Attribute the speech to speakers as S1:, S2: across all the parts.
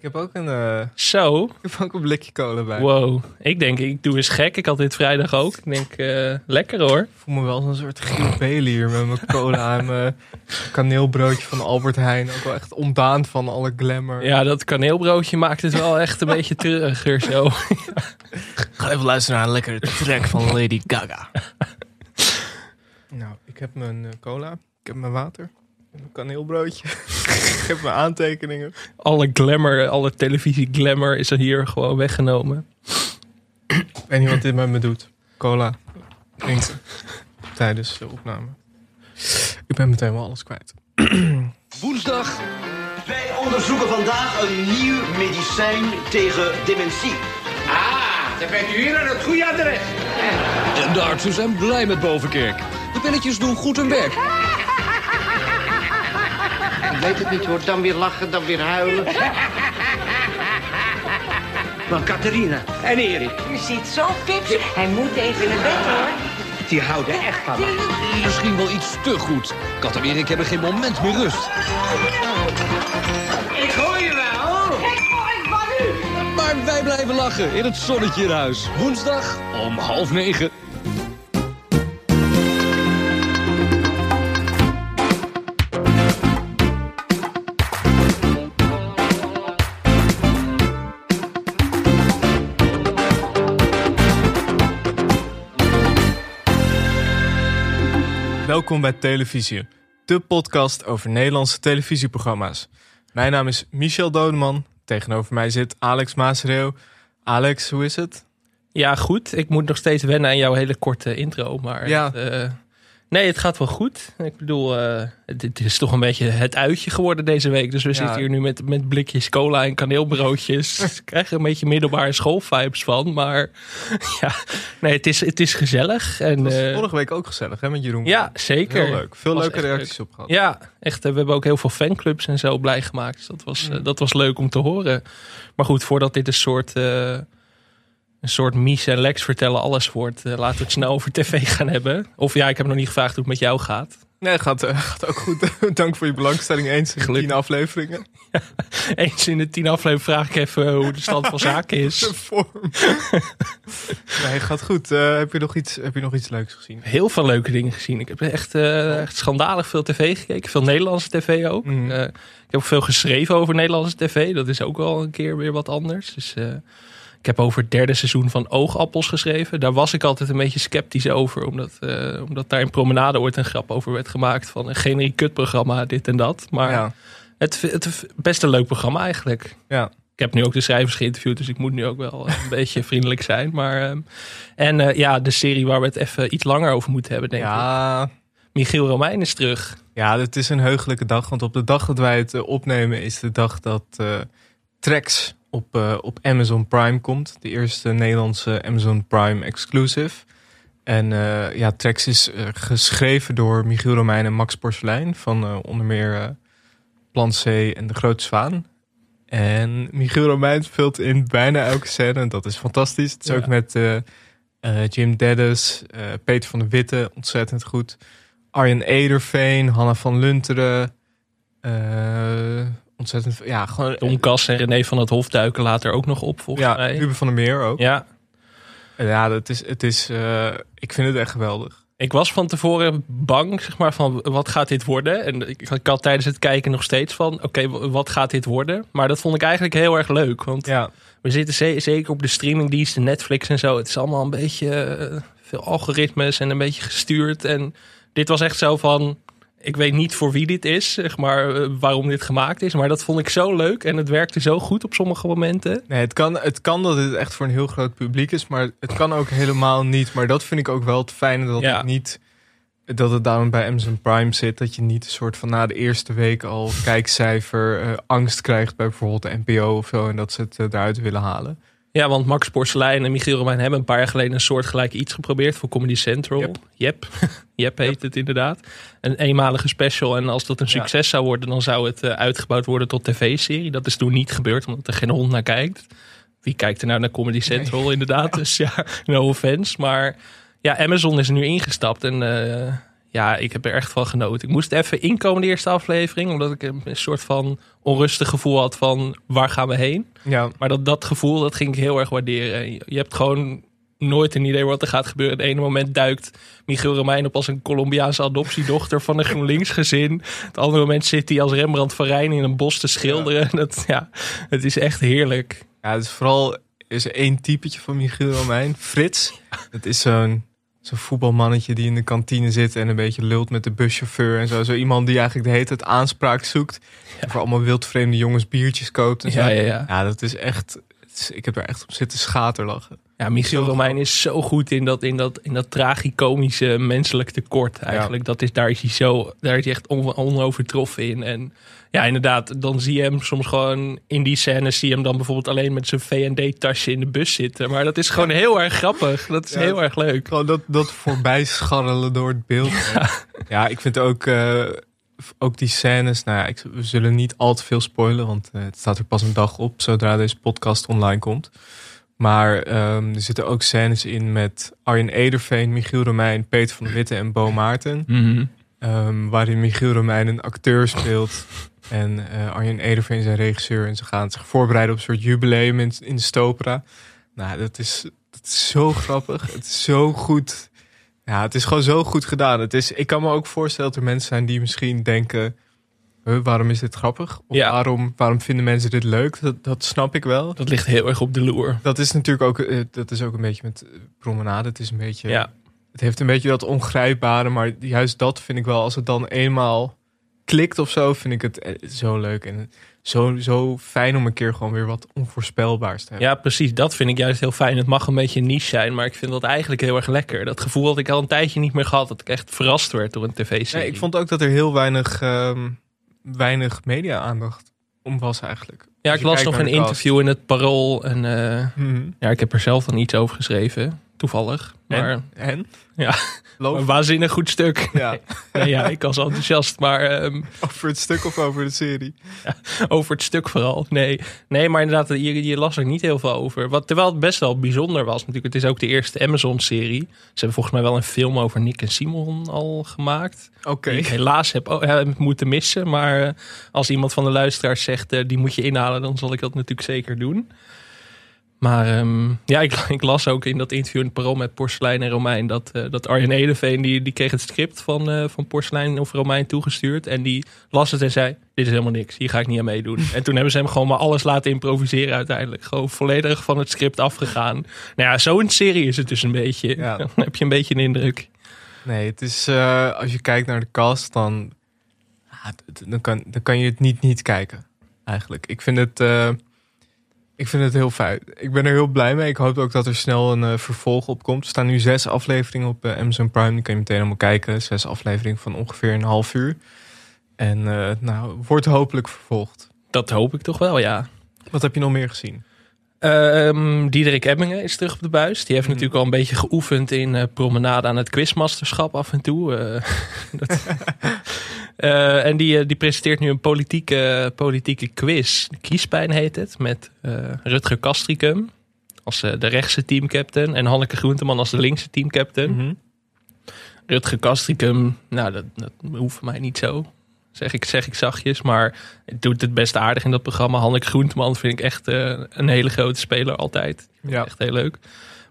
S1: Ik heb ook een, eh,
S2: Zo,
S1: ik heb ook een blikje cola bij.
S2: wow. Ik denk, ik doe eens gek. Ik had dit vrijdag ook. Ik denk, eh, lekker hoor.
S1: Ik voel me wel zo'n soort Giel Bailey hier met mijn cola en mijn kaneelbroodje van Albert Heijn. Ook wel echt ontdaan van alle glamour.
S2: Ja, dat kaneelbroodje maakt het wel echt een beetje treuriger zo.
S1: Ga even luisteren naar een lekkere track van Lady Gaga. Nou, ik heb mijn eh, cola, ik heb mijn water, mijn kaneelbroodje. ik heb mijn aantekeningen.
S2: Alle glamour, alle televisie glamour is er hier gewoon weggenomen.
S1: Ik weet niet wat dit met me doet. Cola drinken tijdens de opname. Ik ben meteen wel alles kwijt.
S3: Woensdag
S4: Wij onderzoeken vandaag een nieuw medicijn tegen dementie.
S5: Ah, dan bent u hier aan het goede adres.
S3: en de artsen zijn blij met Bovenkerk. De pilletjes doen goed hun werk.
S5: Ik weet het niet hoor, dan weer lachen, dan weer huilen. Maar Catharina en Erik,
S6: U ziet zo pips. Hij moet even in het bed hoor.
S5: die houden echt van me.
S3: Misschien wel iets te goed. Kat en Erik hebben geen moment meer rust.
S5: Ik hoor je wel.
S6: Ik hoor van u.
S3: Maar wij blijven lachen in het zonnetje in huis. Woensdag om half negen.
S1: Welkom bij Televisie, de podcast over Nederlandse televisieprogramma's. Mijn naam is Michel Dodeman. Tegenover mij zit Alex Maasreeuw. Alex, hoe is het?
S2: Ja, goed. Ik moet nog steeds wennen aan jouw hele korte intro. Maar
S1: Ja.
S2: het, eh, nee, het gaat wel goed. Ik bedoel, eh, het, het is toch een beetje het uitje geworden deze week. Dus we
S1: Ja.
S2: zitten hier nu met, met blikjes cola en kaneelbroodjes. Ik krijg er een beetje middelbare schoolvibes van. Maar ja, nee, het is, het is gezellig. En,
S1: Het was
S2: eh,
S1: vorige week ook gezellig, hè, met Jeroen?
S2: ja, zeker.
S1: Heel leuk. Veel
S2: Was
S1: leuke reacties op gehad.
S2: Ja, echt. eh, We hebben ook heel veel fanclubs en zo blij gemaakt. Dus dat was, eh, dat was leuk om te horen. Maar goed, voordat dit een soort, een soort Mies en Lex vertellen alles wordt, eh, laten we het snel over tv gaan hebben. Of ja, ik heb nog niet gevraagd hoe het met jou gaat.
S1: Nee, gaat, eh, gaat ook goed. Dank voor je belangstelling. Eens in
S2: Gelukkig.
S1: tien afleveringen.
S2: Eens in de tien afleveringen vraag ik even hoe de stand van zaken
S1: De
S2: is.
S1: vorm. nee, gaat goed. Eh, heb, je nog iets, heb je nog iets leuks gezien?
S2: Heel veel leuke dingen gezien. Ik heb echt, eh, echt schandalig veel tv gekeken. Veel Nederlandse tv ook. Eh, ik heb ook veel geschreven over Nederlandse tv. Dat is ook wel een keer weer wat anders. Dus eh, ik heb over het derde seizoen van Oogappels geschreven. Daar was ik altijd een beetje sceptisch over. Omdat, eh, omdat daar in Promenade ooit een grap over werd gemaakt. Van een generiek kutprogramma, dit en dat. Maar
S1: ja.
S2: het, het best een leuk programma eigenlijk.
S1: ja.
S2: Ik heb nu ook de schrijvers geïnterviewd, dus ik moet nu ook wel een beetje vriendelijk zijn. Maar, ehm, en eh, ja, de serie waar we het even iets langer over moeten hebben, denk ik.
S1: Ja,
S2: Michiel Romein is terug.
S1: Ja, het is een heugelijke dag. Want op de dag dat wij het eh, opnemen is de dag dat Tracks op, eh, op Amazon Prime komt. De eerste Nederlandse Amazon Prime exclusive. En eh, ja, Tracks is eh, geschreven door Michiel Romein en Max Porcelein. Van onder meer Plan C en De Grote Zwaan. En Michiel Romein speelt in bijna elke scène. Dat is fantastisch. Het is
S2: Ja.
S1: ook met Jim eh, Peter van der Witte ontzettend goed. Arjen Ederveen, Hanna van Lunteren. Eh, ontzettend, ja, gewoon.
S2: Tom Kas en René van het Hof duiken later ook nog op, volgens
S1: ja,
S2: mij.
S1: Ruben van der Meer ook. Ja,
S2: Ja,
S1: dat is, het is, eh, ik vind het echt geweldig.
S2: ik was van tevoren bang, zeg maar, van wat gaat dit worden? En ik, ik had tijdens het kijken nog steeds van, oké, wat gaat dit worden? Maar dat vond ik eigenlijk heel erg leuk, want
S1: Ja,
S2: we zitten ze- zeker op de streamingdiensten, Netflix en zo. Het is allemaal een beetje eh, veel algoritmes en een beetje gestuurd. En dit was echt zo van, ik weet niet voor wie dit is, zeg maar, eh, waarom dit gemaakt is. Maar dat vond ik zo leuk en het werkte zo goed op sommige momenten.
S1: nee, het kan, het kan dat het echt voor een heel groot publiek is, maar het kan ook helemaal niet. Maar dat vind ik ook wel het fijne dat
S2: Ja.
S1: het niet. Dat het daarom bij Amazon Prime zit. Dat je niet een soort van na de eerste week al kijkcijfer eh, angst krijgt bij bijvoorbeeld de NPO of zo. En dat ze het eh, eruit willen halen.
S2: Ja, want Max Porcelein en Michiel Romein hebben een paar jaar geleden een soortgelijk iets geprobeerd voor Comedy Central. Jep, Jep heet het inderdaad. Een eenmalige special en als dat een
S1: Ja.
S2: succes zou worden, dan zou het eh, uitgebouwd worden tot tv-serie. Dat is toen niet gebeurd, omdat er geen hond naar kijkt. Wie kijkt er nou naar Comedy Central inderdaad? Dus ja, no offense. Maar ja, Amazon is er nu ingestapt en eh, Ja, ik heb er echt van genoten. Ik moest even inkomen de eerste aflevering, omdat ik een, soort van onrustig gevoel had van waar gaan we heen.
S1: Ja,
S2: Maar dat, dat gevoel, dat ging ik heel erg waarderen. Je hebt gewoon nooit een idee wat er gaat gebeuren. Het ene moment duikt Michiel Romein op als een Colombiaanse adoptiedochter van een GroenLinks gezin. Het andere moment zit hij als Rembrandt van Rijn in een bos te schilderen. Dat, ja, het is echt heerlijk.
S1: ja het is vooral is er één typetje van Michiel Romein. Frits. Dat is zo'n zo'n voetbalmannetje die in de kantine zit en een beetje lult met de buschauffeur en zo. Zo iemand die eigenlijk de hele tijd aanspraak zoekt. Voor allemaal wildvreemde jongens biertjes koopt en zo.
S2: Ja, ja, ja.
S1: Ja, dat is echt... het ik heb er echt op zitten schaterlachen.
S2: Ja, Michiel Romein is zo goed in dat, in dat, in dat tragicomische menselijk tekort eigenlijk. Dat is, daar is hij zo, daar is hij echt on- onovertroffen in. En ja, inderdaad, dan zie je hem soms gewoon in die scènes, zie je hem dan bijvoorbeeld alleen met zijn V&D-tasje in de bus zitten. Maar dat is gewoon heel erg grappig. Dat is
S1: Ja,
S2: heel erg leuk.
S1: Gewoon dat, dat voorbij scharrelen door het beeld. Ja, ik vind ook, eh, ook die scènes. Nou ja, ik, we zullen niet al te veel spoilen, want eh, het staat er pas een dag op zodra deze podcast online komt. Maar ehm, er zitten ook scènes in met Arjen Ederveen, Michiel Romein, Peter van der Witte en Bo Maarten. Ehm, waarin Michiel Romein een acteur speelt. En eh, Arjen Ederveen zijn regisseur. En ze gaan zich voorbereiden op een soort jubileum in, in de Stopera. Nou, dat is, dat is zo grappig. Het is zo goed. Ja, het is gewoon zo goed gedaan. Het is, ik kan me ook voorstellen dat er mensen zijn die misschien denken... "Huh, waarom is dit grappig? Of
S2: Ja.
S1: waarom, waarom vinden mensen dit leuk? Dat, dat snap ik wel.
S2: Dat ligt heel erg op de loer.
S1: Dat is natuurlijk ook, eh, dat is ook een beetje met eh, promenade. Het is een beetje...
S2: Ja,
S1: Het heeft een beetje dat ongrijpbare, maar juist dat vind ik wel, als het dan eenmaal klikt of zo, vind ik het eh, zo leuk. En zo, zo fijn om een keer gewoon weer wat onvoorspelbaars te hebben.
S2: ja, precies. Dat vind ik juist heel fijn. Het mag een beetje niche zijn, maar ik vind dat eigenlijk heel erg lekker. Dat gevoel had ik al een tijdje niet meer gehad. Dat ik echt verrast werd door een tv-serie.
S1: Nee, ik vond ook dat er heel weinig, ehm, weinig media-aandacht om was eigenlijk.
S2: Ja, ik las nog een interview in het Parool. En eh,
S1: Mhm.
S2: ja, ik heb er zelf dan iets over geschreven. Toevallig. Maar
S1: En? en?
S2: Ja. Een waanzinnig goed stuk.
S1: Ja.
S2: Nee, ja, ik was enthousiast. Maar ehm,
S1: Over het stuk of over de serie?
S2: over het stuk vooral. Nee, nee maar inderdaad, je, je las er niet heel veel over. Wat, terwijl het best wel bijzonder was. Natuurlijk, het is ook de eerste Amazon-serie. Ze hebben volgens mij wel een film over Nick en Simon al gemaakt.
S1: Oké.
S2: Die ik helaas heb, oh, heb moeten missen. Maar eh, als iemand van de luisteraars zegt, eh, die moet je inhalen, dan zal ik dat natuurlijk zeker doen. Maar ehm, ja, ik, ik las ook in dat interview in het Parool met Porselein en Romein... dat, eh, dat Arjen Edeveen, die, die kreeg het script van, eh, van Porselein of Romein toegestuurd. En die las het en zei, dit is helemaal niks, hier ga ik niet aan meedoen. en toen hebben ze hem gewoon maar alles laten improviseren uiteindelijk. Gewoon volledig van het script afgegaan. Nou ja, zo'n serie is het dus een beetje.
S1: Ja.
S2: Dan heb je een beetje een indruk.
S1: Nee, het is, eh, als je kijkt naar de cast, dan, d- dan, kan, dan kan je het niet niet kijken. Eigenlijk. Ik vind het, ik vind het heel fijn. Ik ben er heel blij mee. Ik hoop ook dat er snel een eh, vervolg op komt. Er staan nu zes afleveringen op eh, Amazon Prime. Die kan je meteen allemaal kijken. Zes afleveringen van ongeveer een half uur. En eh, nou, wordt hopelijk vervolgd.
S2: Dat hoop ik toch wel, ja.
S1: Wat heb je nog meer gezien?
S2: Ehm Diederik Ebbingen is terug op de buis. Die heeft
S1: Mhm.
S2: natuurlijk al een beetje geoefend in eh, promenade aan het quizmasterschap af en toe. Eh, dat, Eh, en die, die presenteert nu een politieke, politieke quiz. Kiespijn heet het. Met Rutger Kastricum als de rechtse teamcaptain. En Hanneke Groenteman als de linkse teamcaptain.
S1: Mhm.
S2: Rutger Kastricum, nou dat, dat hoeft mij niet zo. Zeg ik, zeg ik zachtjes, maar het doet het best aardig in dat programma. Hanneke Groenteman vind ik echt eh, een hele grote speler altijd.
S1: Ja.
S2: Echt heel leuk.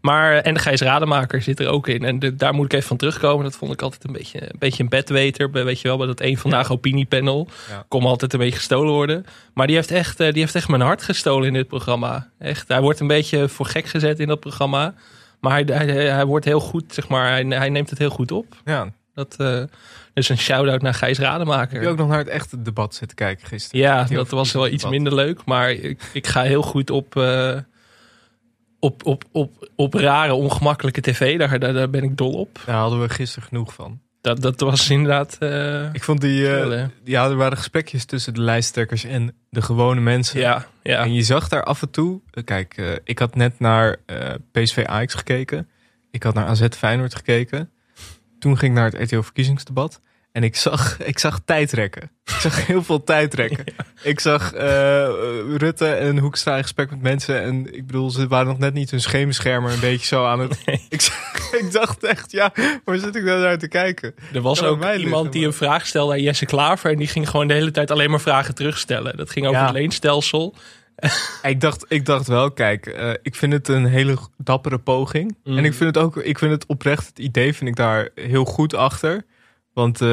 S2: Maar, en de Gijs Rademaker zit er ook in. En de- daar moet ik even van terugkomen. Dat vond ik altijd een beetje een, beetje een bedweter. Weet je wel, bij dat één vandaag opiniepanel.
S1: Ja.
S2: Kon altijd een beetje gestolen worden. Maar die heeft, echt, eh, die heeft echt mijn hart gestolen in dit programma. Echt, hij wordt een beetje voor gek gezet in dat programma. Maar hij, hij, hij wordt heel goed, zeg maar. Hij, hij neemt het heel goed op.
S1: Ja.
S2: Dat, eh, dus een shout-out naar Gijs Rademaker.
S1: Heb je ook nog naar het echte debat zitten kijken gisteren?
S2: Ja, dat was wel iets
S1: debat.
S2: minder leuk. Maar ik, ik ga heel goed op, eh, op, op, op, op rare, ongemakkelijke tv. Daar, daar, daar ben ik dol op.
S1: Daar hadden we gisteren genoeg van.
S2: Dat, dat was inderdaad... eh,
S1: Ik vond die, ja, er waren gesprekjes tussen de lijsttrekkers en de gewone mensen.
S2: ja, ja.
S1: En je zag daar af en toe, kijk, ik had net naar PSV Ajax gekeken. Ik had naar AZ Feyenoord gekeken. Toen ging ik naar het RTL verkiezingsdebat. En ik zag, ik zag tijdrekken. Ik zag heel veel tijdrekken. Ik zag eh, Rutte en Hoekstra in gesprek met mensen. En ik bedoel, ze waren nog net niet hun schemerschermer een beetje zo aan het... Ik, ik dacht echt, ja, waar zit ik nou naar te kijken?
S2: Er was ook iemand
S1: liggen,
S2: die een vraag stelde aan Jesse Klaver. En die ging gewoon de hele tijd alleen maar vragen terugstellen. Dat ging over
S1: Ja.
S2: het leenstelsel.
S1: Ik dacht, ik dacht wel, kijk, eh, ik vind het een hele dappere poging.
S2: Mm.
S1: En ik vind het ook, ik vind het oprecht, het idee vind ik daar heel goed achter. Want, eh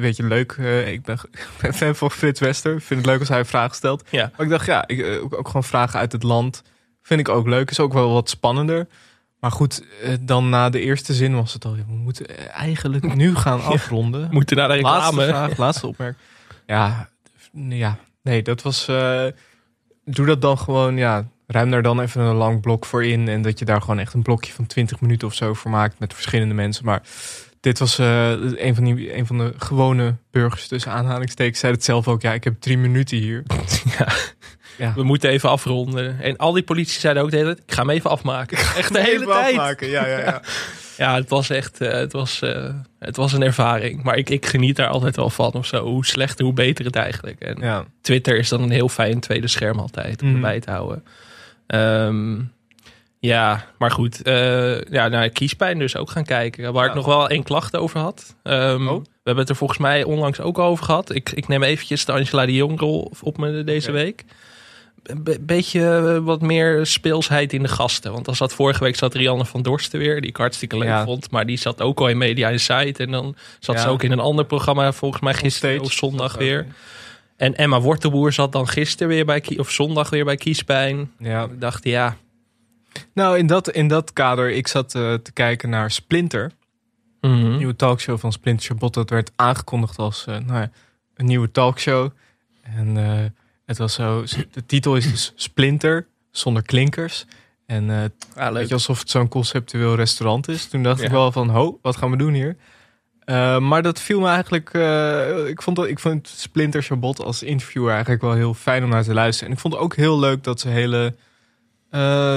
S1: weet je, leuk, eh, ik, ben, ik ben fan van Frits Wester. Ik vind het leuk als hij een vraag stelt.
S2: Ja.
S1: Maar ik dacht, ja, ik, eh, ook, ook gewoon vragen uit het land vind ik ook leuk. Is ook wel wat spannender. Maar goed, eh, dan na de eerste zin was het al, we moeten eigenlijk nu gaan afronden.
S2: Moeten naar de
S1: Laatste vraag, laatste opmerking. Ja, ja, nee, dat was. Doe dat dan gewoon, ja. Ruim daar dan even een lang blok voor in. En dat je daar gewoon echt een blokje van 20 minuten of zo voor maakt met verschillende mensen. Maar dit was eh, een, van die, een van de gewone burgers tussen aanhalingstekens. Zei het zelf ook. Ja, ik heb drie minuten hier.
S2: We moeten even afronden. En al die politie zeiden ook de hele tijd, ik ga hem even afmaken. Echt de hele tijd.
S1: afmaken. Ja, ja, ja.
S2: Ja, het was echt, eh, het, was, eh, het was een ervaring. Maar ik, ik geniet daar altijd wel van of zo. Hoe slechter, hoe beter het eigenlijk. En
S1: ja.
S2: Twitter is dan een heel fijn tweede scherm altijd om
S1: Mhm.
S2: erbij te houden. Ehm, ja, maar goed. eh ja, naar kiespijn dus ook gaan kijken. Waar ik
S1: Ja.
S2: nog wel één klacht over had. Ehm,
S1: Oh.
S2: We hebben het er volgens mij onlangs ook over gehad. Ik, ik neem eventjes de Angela de Jong rol op me deze week. Een be- beetje eh, wat meer speelsheid in de gasten. Want dan zat vorige week zat Rianne van Dorsten weer. Die ik hartstikke leuk
S1: Ja.
S2: vond. Maar die zat ook al in Media Insight. En dan zat
S1: Ja.
S2: ze ook in een ander programma. Volgens mij gisteren of zondag weer. En Emma Wortelboer zat dan gisteren weer bij, Kie- of zondag weer bij Kiespijn.
S1: Ja.
S2: Ik dacht, ja,
S1: Nou, in dat, in dat kader, ik zat eh, te kijken naar Splinter. Een nieuwe talkshow van Splinter Chabot. Dat werd aangekondigd als eh, nou ja, een nieuwe talkshow. En het was zo, de titel is dus Splinter, zonder klinkers. En eh
S2: ah,
S1: weet je, alsof het zo'n conceptueel restaurant is. Toen dacht
S2: Ja.
S1: ik wel van, ho, wat gaan we doen hier? Eh, maar dat viel me eigenlijk, eh, ik, vond dat, ik vond Splinter Chabot als interviewer eigenlijk wel heel fijn om naar te luisteren. En ik vond het ook heel leuk dat ze hele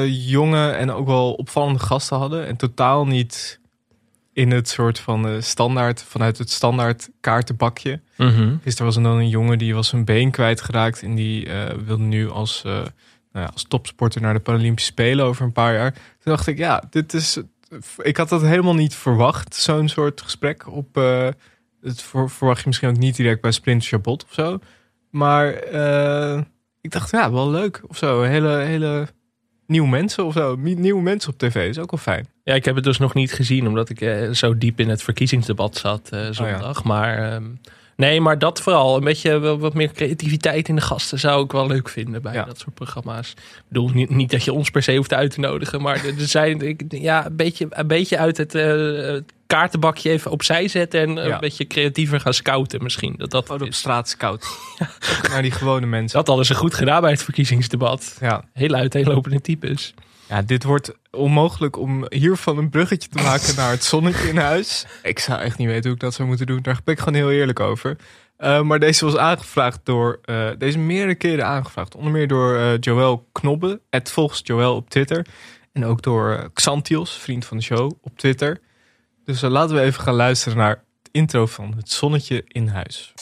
S1: jonge en ook wel opvallende gasten hadden. En totaal niet in het soort van eh, standaard, vanuit het standaard kaartenbakje.
S2: Mhm.
S1: Gisteren was er dan een jongen die was zijn been kwijtgeraakt. En die eh, wilde nu als, eh, nou ja, als topsporter naar de Paralympische Spelen over een paar jaar. Toen dacht ik, ja, dit is. Ik had dat helemaal niet verwacht, zo'n soort gesprek. Op, het ver- verwacht je misschien ook niet direct bij Splinter Chabot of zo. Maar ik dacht, ja, wel leuk of zo. Hele, hele nieuwe mensen of zo. Nie- Nieuwe mensen op tv is ook wel fijn.
S2: Ja, ik heb het dus nog niet gezien, omdat ik eh, zo diep in het verkiezingsdebat zat eh, zondag. Maar ehm, nee, maar dat vooral. Een beetje wel wat meer creativiteit in de gasten zou ik wel leuk vinden bij
S1: Ja.
S2: dat soort programma's. Ik bedoel, niet, niet dat je ons per se hoeft uit te nodigen, maar er zijn ik, ja, een, beetje, een beetje uit het eh, het kaartenbakje even opzij zetten en
S1: Ja.
S2: een beetje creatiever gaan scouten misschien. Dat, dat,
S1: Gewoon op straat scout. Naar die gewone mensen.
S2: dat hadden ze goed gedaan bij het verkiezingsdebat.
S1: Ja.
S2: Hele uiteenlopende types.
S1: Ja, dit wordt onmogelijk om hiervan een bruggetje te maken naar het zonnetje in huis. Ik zou echt niet weten hoe ik dat zou moeten doen. Daar ben ik gewoon heel eerlijk over. Uh, maar deze was aangevraagd door, uh, deze meerdere keren aangevraagd. Onder meer door uh, Joël Knobbe, het volgens Joël op Twitter. En ook door uh, Xantios, vriend van de show, op Twitter. Dus uh, laten we even gaan luisteren naar het intro van het zonnetje in huis.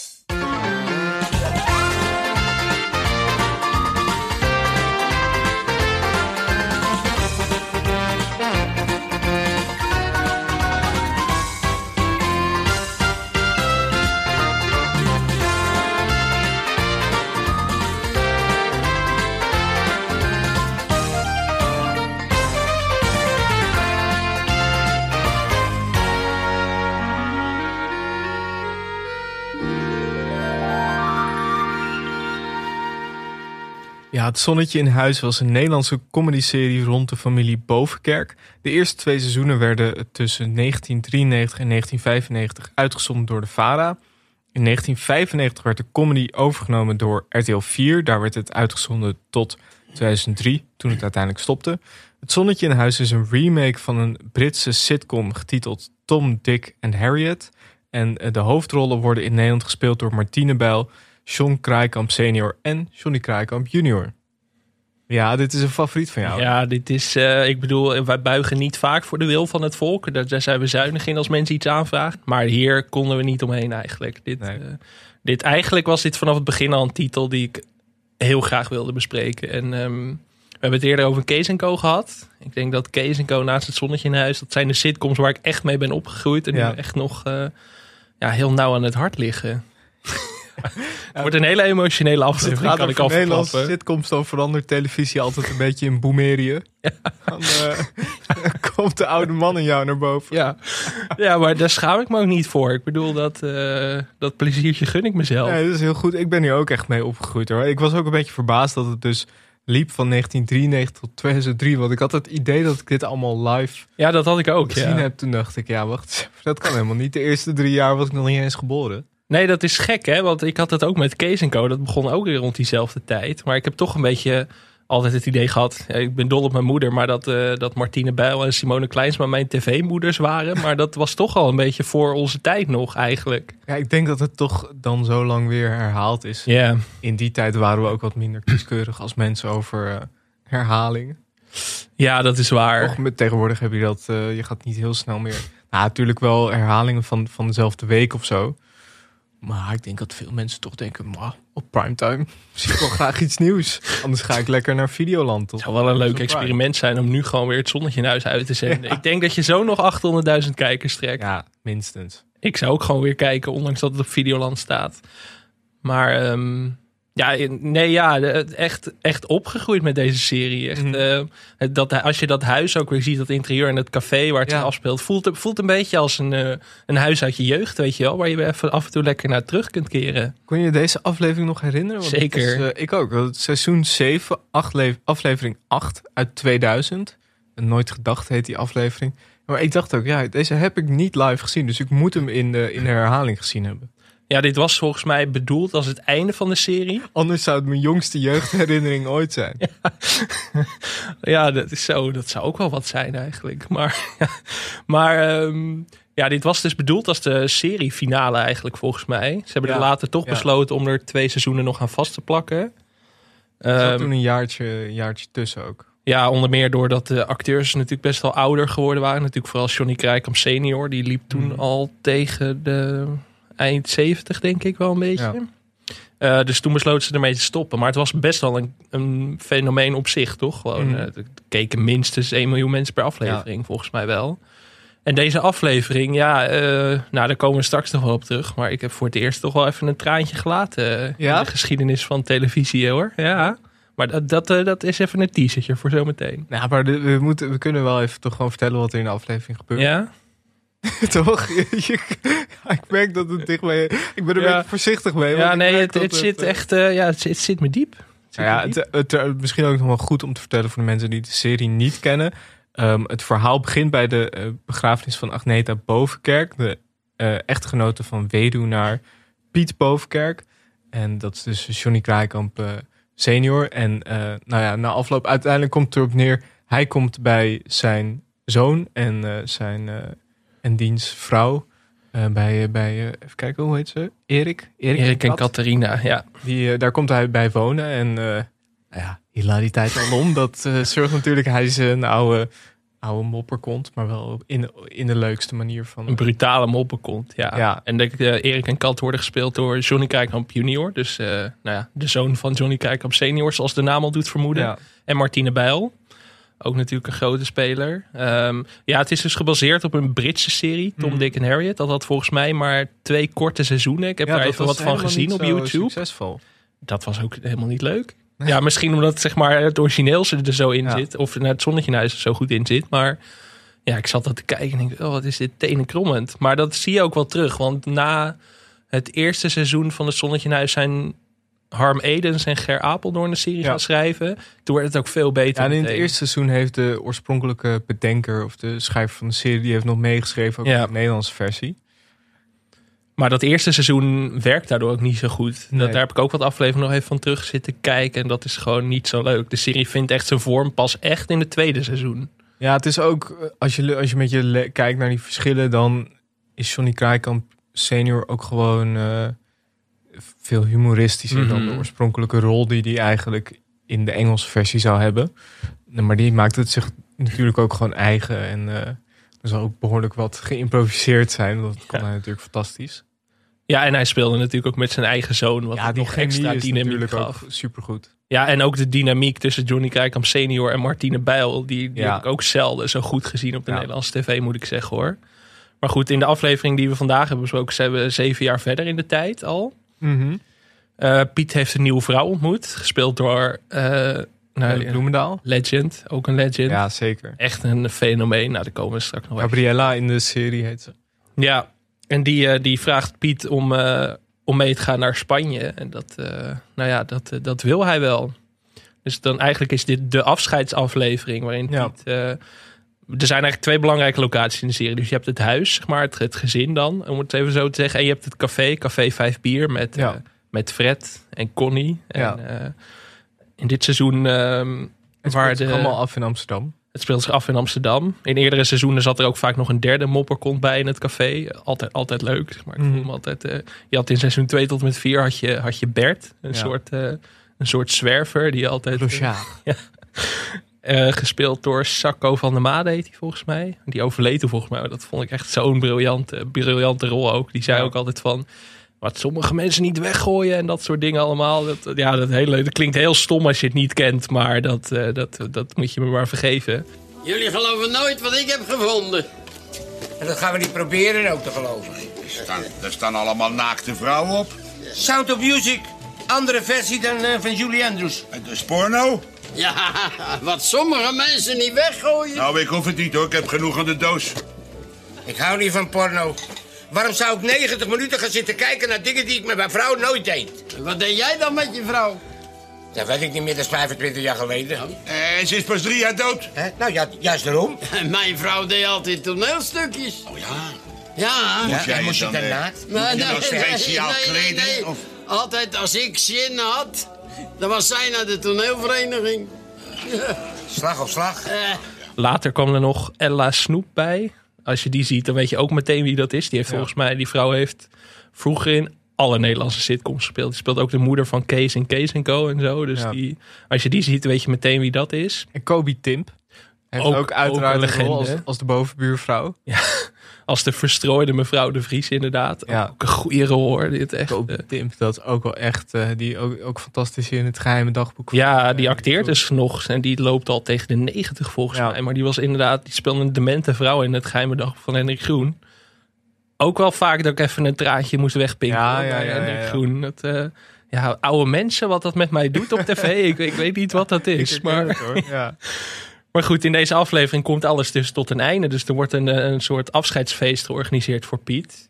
S1: Het Zonnetje in Huis was een Nederlandse comedyserie rond de familie Bovenkerk. De eerste twee seizoenen werden tussen 1993 en 1995 uitgezonden door de VARA. In 1995 werd de comedy overgenomen door RTL 4. Daar werd het uitgezonden tot 2003, toen het uiteindelijk stopte. Het Zonnetje in Huis is een remake van een Britse sitcom getiteld Tom, Dick en Harriet. En de hoofdrollen worden in Nederland gespeeld door Martine Bijl, John Kraaikamp senior en Johnny Kraaikamp junior. Ja, dit is een favoriet van jou.
S2: Ja, dit is, eh, ik bedoel, wij buigen niet vaak voor de wil van het volk. Daar, daar zijn we zuinig in als mensen iets aanvragen. Maar hier konden we niet omheen eigenlijk. Dit,
S1: Nee.
S2: eh, dit, eigenlijk was dit vanaf het begin al een titel die ik heel graag wilde bespreken. En ehm, we hebben het eerder over Kees Co gehad. Ik denk dat Kees Co naast het zonnetje in huis, dat zijn de sitcoms waar ik echt mee ben opgegroeid. En
S1: Ja.
S2: die echt nog eh, ja, heel nauw aan het hart liggen. Het wordt een hele emotionele
S1: het
S2: aflevering,
S1: gaat
S2: kan ik al verklappen.
S1: sitcoms, dan verandert televisie altijd een beetje in Boemerië. Dan eh, komt de oude man in jou naar boven.
S2: Ja. ja, maar daar schaam ik me ook niet voor. Ik bedoel, dat, eh, dat pleziertje gun ik mezelf.
S1: Nee, dat is heel goed. Ik ben hier ook echt mee opgegroeid hoor. Ik was ook een beetje verbaasd dat het dus liep van 1993 tot 2003. Want ik had het idee dat ik dit allemaal live
S2: Ja, dat had ik ook.
S1: gezien
S2: Ja.
S1: heb. Toen dacht ik, ja wacht, dat kan helemaal niet. De eerste drie jaar was ik nog niet eens geboren.
S2: Nee, dat is gek, hè? Want ik had het ook met Kees Co. Dat begon ook weer rond diezelfde tijd. Maar ik heb toch een beetje altijd het idee gehad. Ik ben dol op mijn moeder, maar dat, eh, dat Martine Bijl en Simone Kleinsma mijn tv-moeders waren. Maar dat was toch al een beetje voor onze tijd nog eigenlijk.
S1: Ja, ik denk dat het toch dan zo lang weer herhaald is.
S2: Ja,
S1: In die tijd waren we ook wat minder kieskeurig als mensen over eh, herhalingen.
S2: ja dat is waar.
S1: Met, tegenwoordig heb je dat, eh, je gaat niet heel snel meer. Nou, natuurlijk wel herhalingen van, van dezelfde week of zo. Maar ik denk dat veel mensen toch denken, "Maar, op primetime zie ik wel graag iets nieuws. Anders ga ik lekker naar Videoland.
S2: Het zou wel een leuk experiment zijn om nu gewoon weer het zonnetje in huis uit te zenden. Ik denk dat je zo nog 800.000 kijkers trekt.
S1: Ja, minstens.
S2: Ik zou ook gewoon weer kijken, ondanks dat het op Videoland staat. Maar ehm, ja, nee, ja, echt, echt opgegroeid met deze serie. Echt,
S1: Mhm.
S2: eh, dat, als je dat huis ook weer ziet, dat interieur en het café waar het
S1: Ja.
S2: zich afspeelt, voelt, voelt een beetje als een, eh, een huis uit je jeugd, weet je wel, waar je even af en toe lekker naar terug kunt keren.
S1: Kon je deze aflevering nog herinneren? Want
S2: Zeker.
S1: is, eh, ik ook. Seizoen 7, acht le- aflevering 8 uit 2000. En Nooit gedacht heet die aflevering. Maar ik dacht ook, ja, deze heb ik niet live gezien. Dus ik moet hem in de, in de herhaling gezien hebben.
S2: Ja, dit was volgens mij bedoeld als het einde van de serie.
S1: Anders zou het mijn jongste jeugdherinnering ooit zijn.
S2: Ja, dat is zo. Dat zou ook wel wat zijn eigenlijk. Maar, maar ehm, ja, dit was dus bedoeld als de seriefinale eigenlijk volgens mij. Ze hebben
S1: Ja.
S2: er later toch
S1: Ja.
S2: besloten om er twee seizoenen nog aan vast te plakken.
S1: Er zat
S2: Ehm,
S1: toen een jaartje, een jaartje tussen ook.
S2: ja, onder meer doordat de acteurs natuurlijk best wel ouder geworden waren. Natuurlijk vooral Johnny Krijkamp senior. Die liep toen
S1: Mhm.
S2: al tegen de eind 70 denk ik wel een beetje.
S1: Ja.
S2: Eh, dus toen besloten ze ermee te stoppen. Maar het was best wel een, een fenomeen op zich, toch? Gewoon,
S1: Mhm.
S2: eh, er keken minstens 1 miljoen mensen per aflevering, volgens mij wel. En deze aflevering, ja, eh, nou, daar komen we straks nog wel op terug. Maar ik heb voor het eerst toch wel even een traantje gelaten eh,
S1: Ja?
S2: in de geschiedenis van televisie, hoor. Ja, maar dat, dat, eh, dat is even een teasertje voor zometeen.
S1: Nou, maar we, moeten, we kunnen wel even toch gewoon vertellen wat er in de aflevering gebeurt.
S2: Ja?
S1: toch? Ik merk dat het dichtbij... Ik ben er een
S2: Ja.
S1: beetje voorzichtig mee.
S2: Ja, nee, het, zit
S1: eh,
S2: echt, eh, ja, het, zit- het zit me diep. Zit
S1: Nou ja,
S2: me diep.
S1: het- misschien ook nog wel goed om te vertellen voor de mensen die de serie niet kennen. Ehm, het verhaal begint bij de eh, begrafenis van Agneta Bovenkerk, de eh, echtgenote van weduwnaar Piet Bovenkerk. En dat is dus Johnny Kraaikamp eh, senior. En eh, nou ja, na afloop uiteindelijk komt het erop neer. Hij komt bij zijn zoon en eh, zijn eh, en diens vrouw. eh, bij, bij eh, even kijken, hoe heet ze? Erik?
S2: Erik en. Catharina, ja.
S1: Die, eh, daar komt hij bij wonen. En eh ja, hilariteit alom. dat eh, zorgt natuurlijk, hij is een oude, oude mopperkont. Maar wel in, in de leukste manier van.
S2: Een brutale moppenkont, ja.
S1: Ja.
S2: En de, eh, Erik en Kat worden gespeeld door Johnny Kijkamp junior. Dus eh, nou ja, de zoon van Johnny Kijkamp senior, zoals de naam al doet vermoeden.
S1: Ja.
S2: En Martine Bijl. Ook natuurlijk een grote speler. Ehm, ja, het is dus gebaseerd op een Britse serie, Tom,
S1: Mhm.
S2: Dick en Harriet. Dat had volgens mij maar twee korte seizoenen. Ik heb
S1: Ja,
S2: daar even wat van gezien op YouTube.
S1: Succesvol.
S2: Dat was ook helemaal niet leuk. Ja, misschien omdat zeg maar, het origineel er zo in
S1: Ja.
S2: zit. Of het zonnetje in huis er zo goed in zit. Maar ja, ik zat dat te kijken en denk, oh, wat is dit tenenkrommend. Maar dat zie je ook wel terug. Want na het eerste seizoen van het zonnetje in huis zijn Harm Edens en Ger Apeldoorn de serie
S1: Ja.
S2: gaan schrijven. Toen werd het ook veel beter.
S1: Ja, en in het eerste seizoen heeft de oorspronkelijke bedenker of de schrijver van de serie, die heeft nog meegeschreven ook
S2: Ja.
S1: in de Nederlandse versie.
S2: Maar dat eerste seizoen werkt daardoor ook niet zo goed.
S1: Nee.
S2: Dat, daar heb ik ook wat afleveringen nog even van terug zitten kijken. En dat is gewoon niet zo leuk. De serie vindt echt zijn vorm pas echt in het tweede seizoen.
S1: Ja, het is ook, eh, als je, als je met je kijkt naar die verschillen, dan is Johnny Kraaikamp senior ook gewoon eh, veel humoristischer dan
S2: Mhm.
S1: de oorspronkelijke rol die hij eigenlijk in de Engelse versie zou hebben. Maar die maakt het zich natuurlijk ook gewoon eigen. En eh, er zal ook behoorlijk wat geïmproviseerd zijn. Dat kon
S2: Ja.
S1: hij natuurlijk fantastisch.
S2: Ja, en hij speelde natuurlijk ook met zijn eigen zoon. Wat
S1: Ja, die
S2: nog extra
S1: is
S2: dynamiek
S1: natuurlijk
S2: gaf.
S1: supergoed.
S2: Ja, en ook de dynamiek tussen Johnny Krijkamp senior en Martine Bijl. Die, die
S1: Ja.
S2: heb ik ook zelden zo goed gezien op de
S1: Ja.
S2: Nederlandse tv, moet ik zeggen hoor. Maar goed, in de aflevering die we vandaag hebben besproken, zijn we zeven jaar verder in de tijd al. Eh, Piet heeft een nieuwe vrouw ontmoet, gespeeld door eh, nou,
S1: Bloemendaal?
S2: Legend, ook een legend.
S1: Ja, zeker.
S2: Echt een fenomeen. Nou, daar komen we straks nog even.
S1: Gabriella in de serie heet ze.
S2: Ja, en die, eh, die vraagt Piet om, om mee te gaan naar Spanje. En dat, nou ja, dat, dat wil hij wel. Dus dan eigenlijk is dit de afscheidsaflevering waarin. Piet... er zijn eigenlijk twee belangrijke locaties in de serie. Dus je hebt het huis, zeg maar, het, het gezin dan, om het even zo te zeggen. En je hebt het café, Café Vijf Bier, met,
S1: Ja.
S2: eh, met Fred en Connie. En,
S1: Ja.
S2: eh, in dit seizoen... ehm,
S1: Het
S2: waar de-
S1: allemaal af in Amsterdam.
S2: het speelt zich af in Amsterdam. In eerdere seizoenen zat er ook vaak nog een derde mopperkont bij in het café. Altijd, altijd leuk. Zeg maar. Ik
S1: Mhm.
S2: altijd, eh, je had in seizoen 2 tot en met 4 had je, had je Bert. Een,
S1: Ja.
S2: soort, een soort zwerver die altijd...
S1: Rochard.
S2: eh, gespeeld door Sacco van der Made heet hij volgens mij. Die overleed toen volgens mij. Maar Dat vond ik echt zo'n briljante, briljante rol ook. Die zei
S1: Ja.
S2: ook altijd van... Wat sommige mensen niet weggooien en dat soort dingen allemaal. Dat, ja, dat, hele, dat klinkt heel stom als je het niet kent. Maar dat, eh, dat, dat moet je me maar vergeven.
S7: Jullie geloven nooit wat ik heb gevonden.
S5: En dat gaan we niet proberen ook te geloven.
S8: Er staan, er staan allemaal naakte vrouwen op.
S5: Sound of Music. Andere versie dan eh, van Julie Andrews.
S8: Het is porno.
S7: Ja, wat sommige mensen niet weggooien.
S8: Nou, ik hoef het niet hoor. Ik heb genoeg aan de doos.
S5: Ik hou niet van porno. Waarom zou ik 90 minuten gaan zitten kijken naar dingen die ik met mijn vrouw nooit deed?
S7: Wat deed jij dan met je vrouw?
S5: Dat weet ik niet meer, dat is 25 jaar geleden.
S8: En ze is pas drie jaar dood.
S5: Hè? Nou ja, juist daarom.
S7: Mijn vrouw deed altijd toneelstukjes.
S8: Oh ja.
S7: Ja.
S8: Moest jij
S5: en moest
S8: je
S5: je
S8: dan, eh? Moet je dan speciaal kleden? Of?
S7: Altijd als ik zin had, dan was zij naar de toneelvereniging.
S5: Slag op slag.
S7: Eh,
S2: Later kwam er nog Ella Snoep bij. Als je die ziet, dan weet je ook meteen wie dat is. Die heeft
S1: Ja.
S2: volgens mij, die vrouw heeft vroeger in alle Nederlandse sitcoms gespeeld. Die speelt ook de moeder van Kees en Kees en Co. en zo. Dus
S1: Ja.
S2: die, als je die ziet, weet je meteen wie dat is.
S1: En Kobe Timp. Heeft
S2: Ook-
S1: ook, uiteraard
S2: ook een
S1: rol als,
S2: legende.
S1: als de bovenbuurvrouw.
S2: Als de verstrooide mevrouw de Vries inderdaad.
S1: Ja.
S2: Ook een goede rol hoor. Dit echt, eh,
S1: Timp, dat is ook wel echt... eh, die ook, ook fantastisch in het geheime dagboek. van,
S2: ja, die acteert dus nog. En die loopt al tegen de 90 volgens
S1: Ja.
S2: mij. Maar die was inderdaad, die speelde een demente vrouw in het geheime dag van Hendrik Groen. Ook wel vaak dat ik even een traantje moest wegpinken.
S1: Ja, ja, ja,
S2: Hendrik. Groen. Dat, eh, ja, oude mensen, wat dat met mij doet op tv. ik, ik weet niet wat dat is. Maar,
S1: het, hoor. Ja.
S2: Maar goed, in deze aflevering komt alles dus tot een einde. Dus er wordt een, eh, een soort afscheidsfeest georganiseerd voor Piet.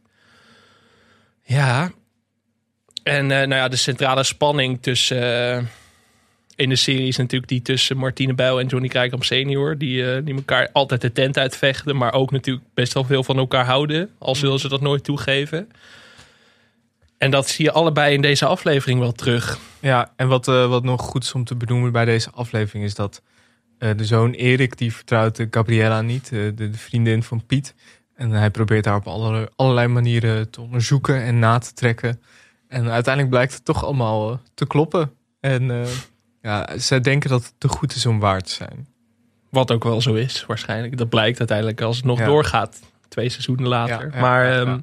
S2: Ja. En eh, nou ja, de centrale spanning tussen... eh, in de serie is natuurlijk die tussen Martine Bijl en Johnny Krijkamp senior. Die, die elkaar altijd de tent uitvechten. Maar ook natuurlijk best wel veel van elkaar houden. Al zullen ze dat nooit toegeven. En dat zie je allebei in deze aflevering wel terug.
S1: Ja, en wat, wat nog goed is om te benoemen bij deze aflevering is dat de zoon Erik, die vertrouwt de Gabriella niet, eh, de, de vriendin van Piet. En hij probeert haar op alle, allerlei manieren te onderzoeken en na te trekken. En uiteindelijk blijkt het toch allemaal eh, te kloppen. En eh, ja, zij denken dat het te goed is om waar te zijn.
S2: Wat ook wel zo is, waarschijnlijk. Dat blijkt uiteindelijk als het nog
S1: Ja.
S2: doorgaat. Twee seizoenen later.
S1: Ja, ja,
S2: maar,
S1: ja,
S2: ehm,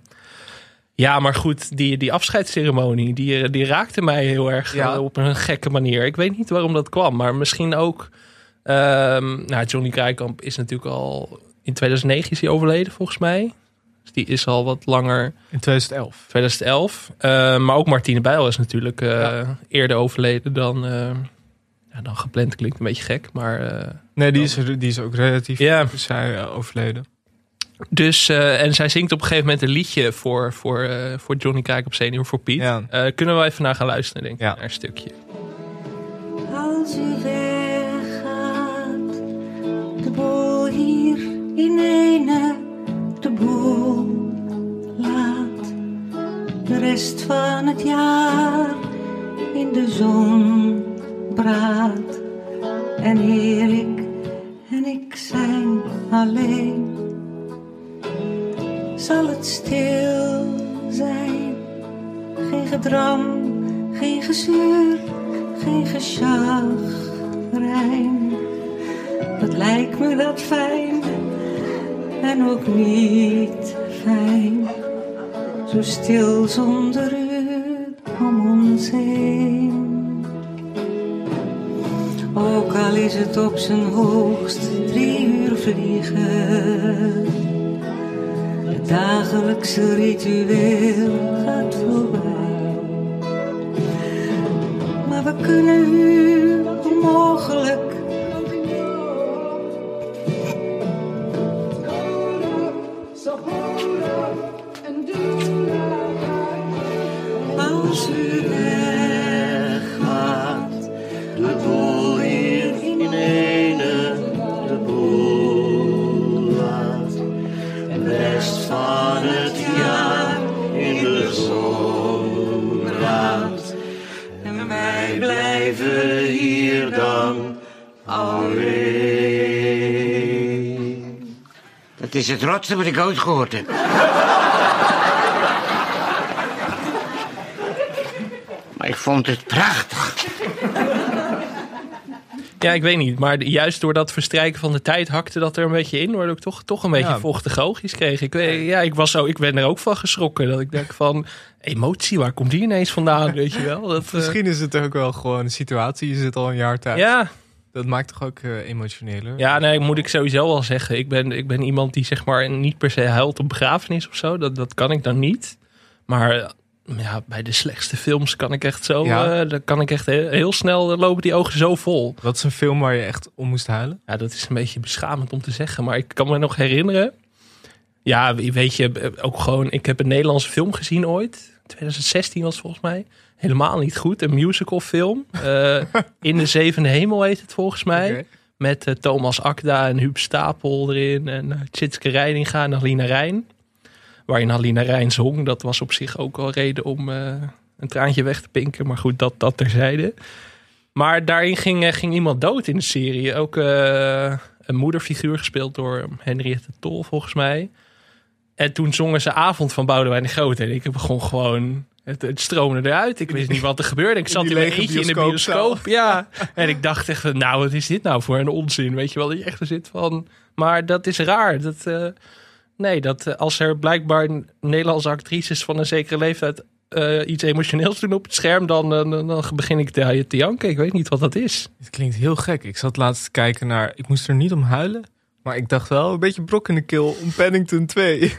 S1: ja.
S2: maar goed, die, die afscheidsceremonie, die, eh, die raakte mij heel erg
S1: Ja.
S2: eh, op een gekke manier. Ik weet niet waarom dat kwam, maar misschien ook... ehm, nou, Johnny Krijkamp is natuurlijk al... In 2009 is hij overleden, volgens mij. Dus die is al wat langer...
S1: In 2011.
S2: 2011. Eh, maar ook Martine Bijl is natuurlijk eh,
S1: Ja.
S2: eerder overleden dan, eh, ja, dan gepland. Klinkt een beetje gek, maar... eh,
S1: Nee, die is, die is ook relatief
S2: Ja.
S1: zij, overleden.
S2: Dus, eh, en zij zingt op een gegeven moment een liedje voor, voor, eh, voor Johnny Krijkamp senior, voor Piet.
S1: Ja.
S2: Eh, kunnen we even naar gaan luisteren, denk ik,
S1: Ja.
S2: naar een stukje.
S6: Als u hier in ene, de boel laat de rest van het jaar in de zon braadt. En Erik en ik zijn alleen. Zal het stil zijn, geen gedram, geen gezeur, geen gechagrijn. Wat lijkt me dat fijn en ook niet fijn. Zo stil zonder u om ons heen. Ook al is het op zijn hoogst drie uur vliegen. Het dagelijkse ritueel gaat voorbij. Maar we kunnen u onmogelijk het
S5: rotste wat ik ooit gehoord heb. Maar ik vond het prachtig.
S2: Ja, ik weet niet. Maar juist door dat verstrijken van de tijd hakte dat er een beetje in. Waardoor ik toch, toch een beetje
S1: Ja.
S2: vochtige oogjes kreeg. Ik, weet- ja, ik, was zo, ik ben er ook van geschrokken. Dat ik denk van, emotie, waar komt die ineens vandaan? Weet je wel? Dat, eh,
S1: Misschien is het ook wel gewoon een situatie. Je zit al een jaar thuis.
S2: ja,
S1: Dat maakt toch ook eh, emotioneler?
S2: ja, nee, moet ik sowieso wel zeggen. Ik ben, ik ben iemand die zeg maar niet per se huilt op begrafenis of zo. Dat, dat kan ik dan niet. Maar ja, bij de slechtste films kan ik echt zo...
S1: Ja.
S2: eh, dan kan ik echt heel, heel snel, dan lopen die ogen zo vol.
S1: Wat is een film waar je echt om moest huilen?
S2: Ja, dat is een beetje beschamend om te zeggen, maar ik kan me nog herinneren. Ja, weet je, ook gewoon, ik heb een Nederlandse film gezien ooit. 2016 was volgens mij. Helemaal niet goed. Een musical film. Eh, In de Zevende Hemel heet het volgens mij. Met eh, Thomas Akda en Huub Stapel erin. En uh, Tjitske Reininga en Halina Rijn. Waarin Halina Rijn zong. Dat was op zich ook wel reden om eh, een traantje weg te pinken. Maar goed, dat, dat terzijde. Maar daarin ging, eh, ging iemand dood in de serie. Ook eh, een moederfiguur gespeeld door Henriette Tol, volgens mij. En toen zongen ze Avond van Boudewijn de Groot. En ik begon gewoon... Het, het stroomde eruit. Ik wist niet wat er gebeurde. Ik zat in mijn
S1: lege
S2: eentje in de bioscoop. Ja. En ik dacht echt van, nou, wat is dit nou voor een onzin? Weet je wel, dat je echt er zit van... Maar dat is raar. Dat, eh, nee, dat eh, als er blijkbaar Nederlandse actrices van een zekere leeftijd... eh, iets emotioneels doen op het scherm, dan, dan, dan begin ik te, te janken. Ik weet niet wat dat is.
S1: Het klinkt heel gek. Ik zat laatst te kijken naar... Ik moest er niet om huilen. Maar ik dacht wel een beetje brok in de keel om Paddington 2.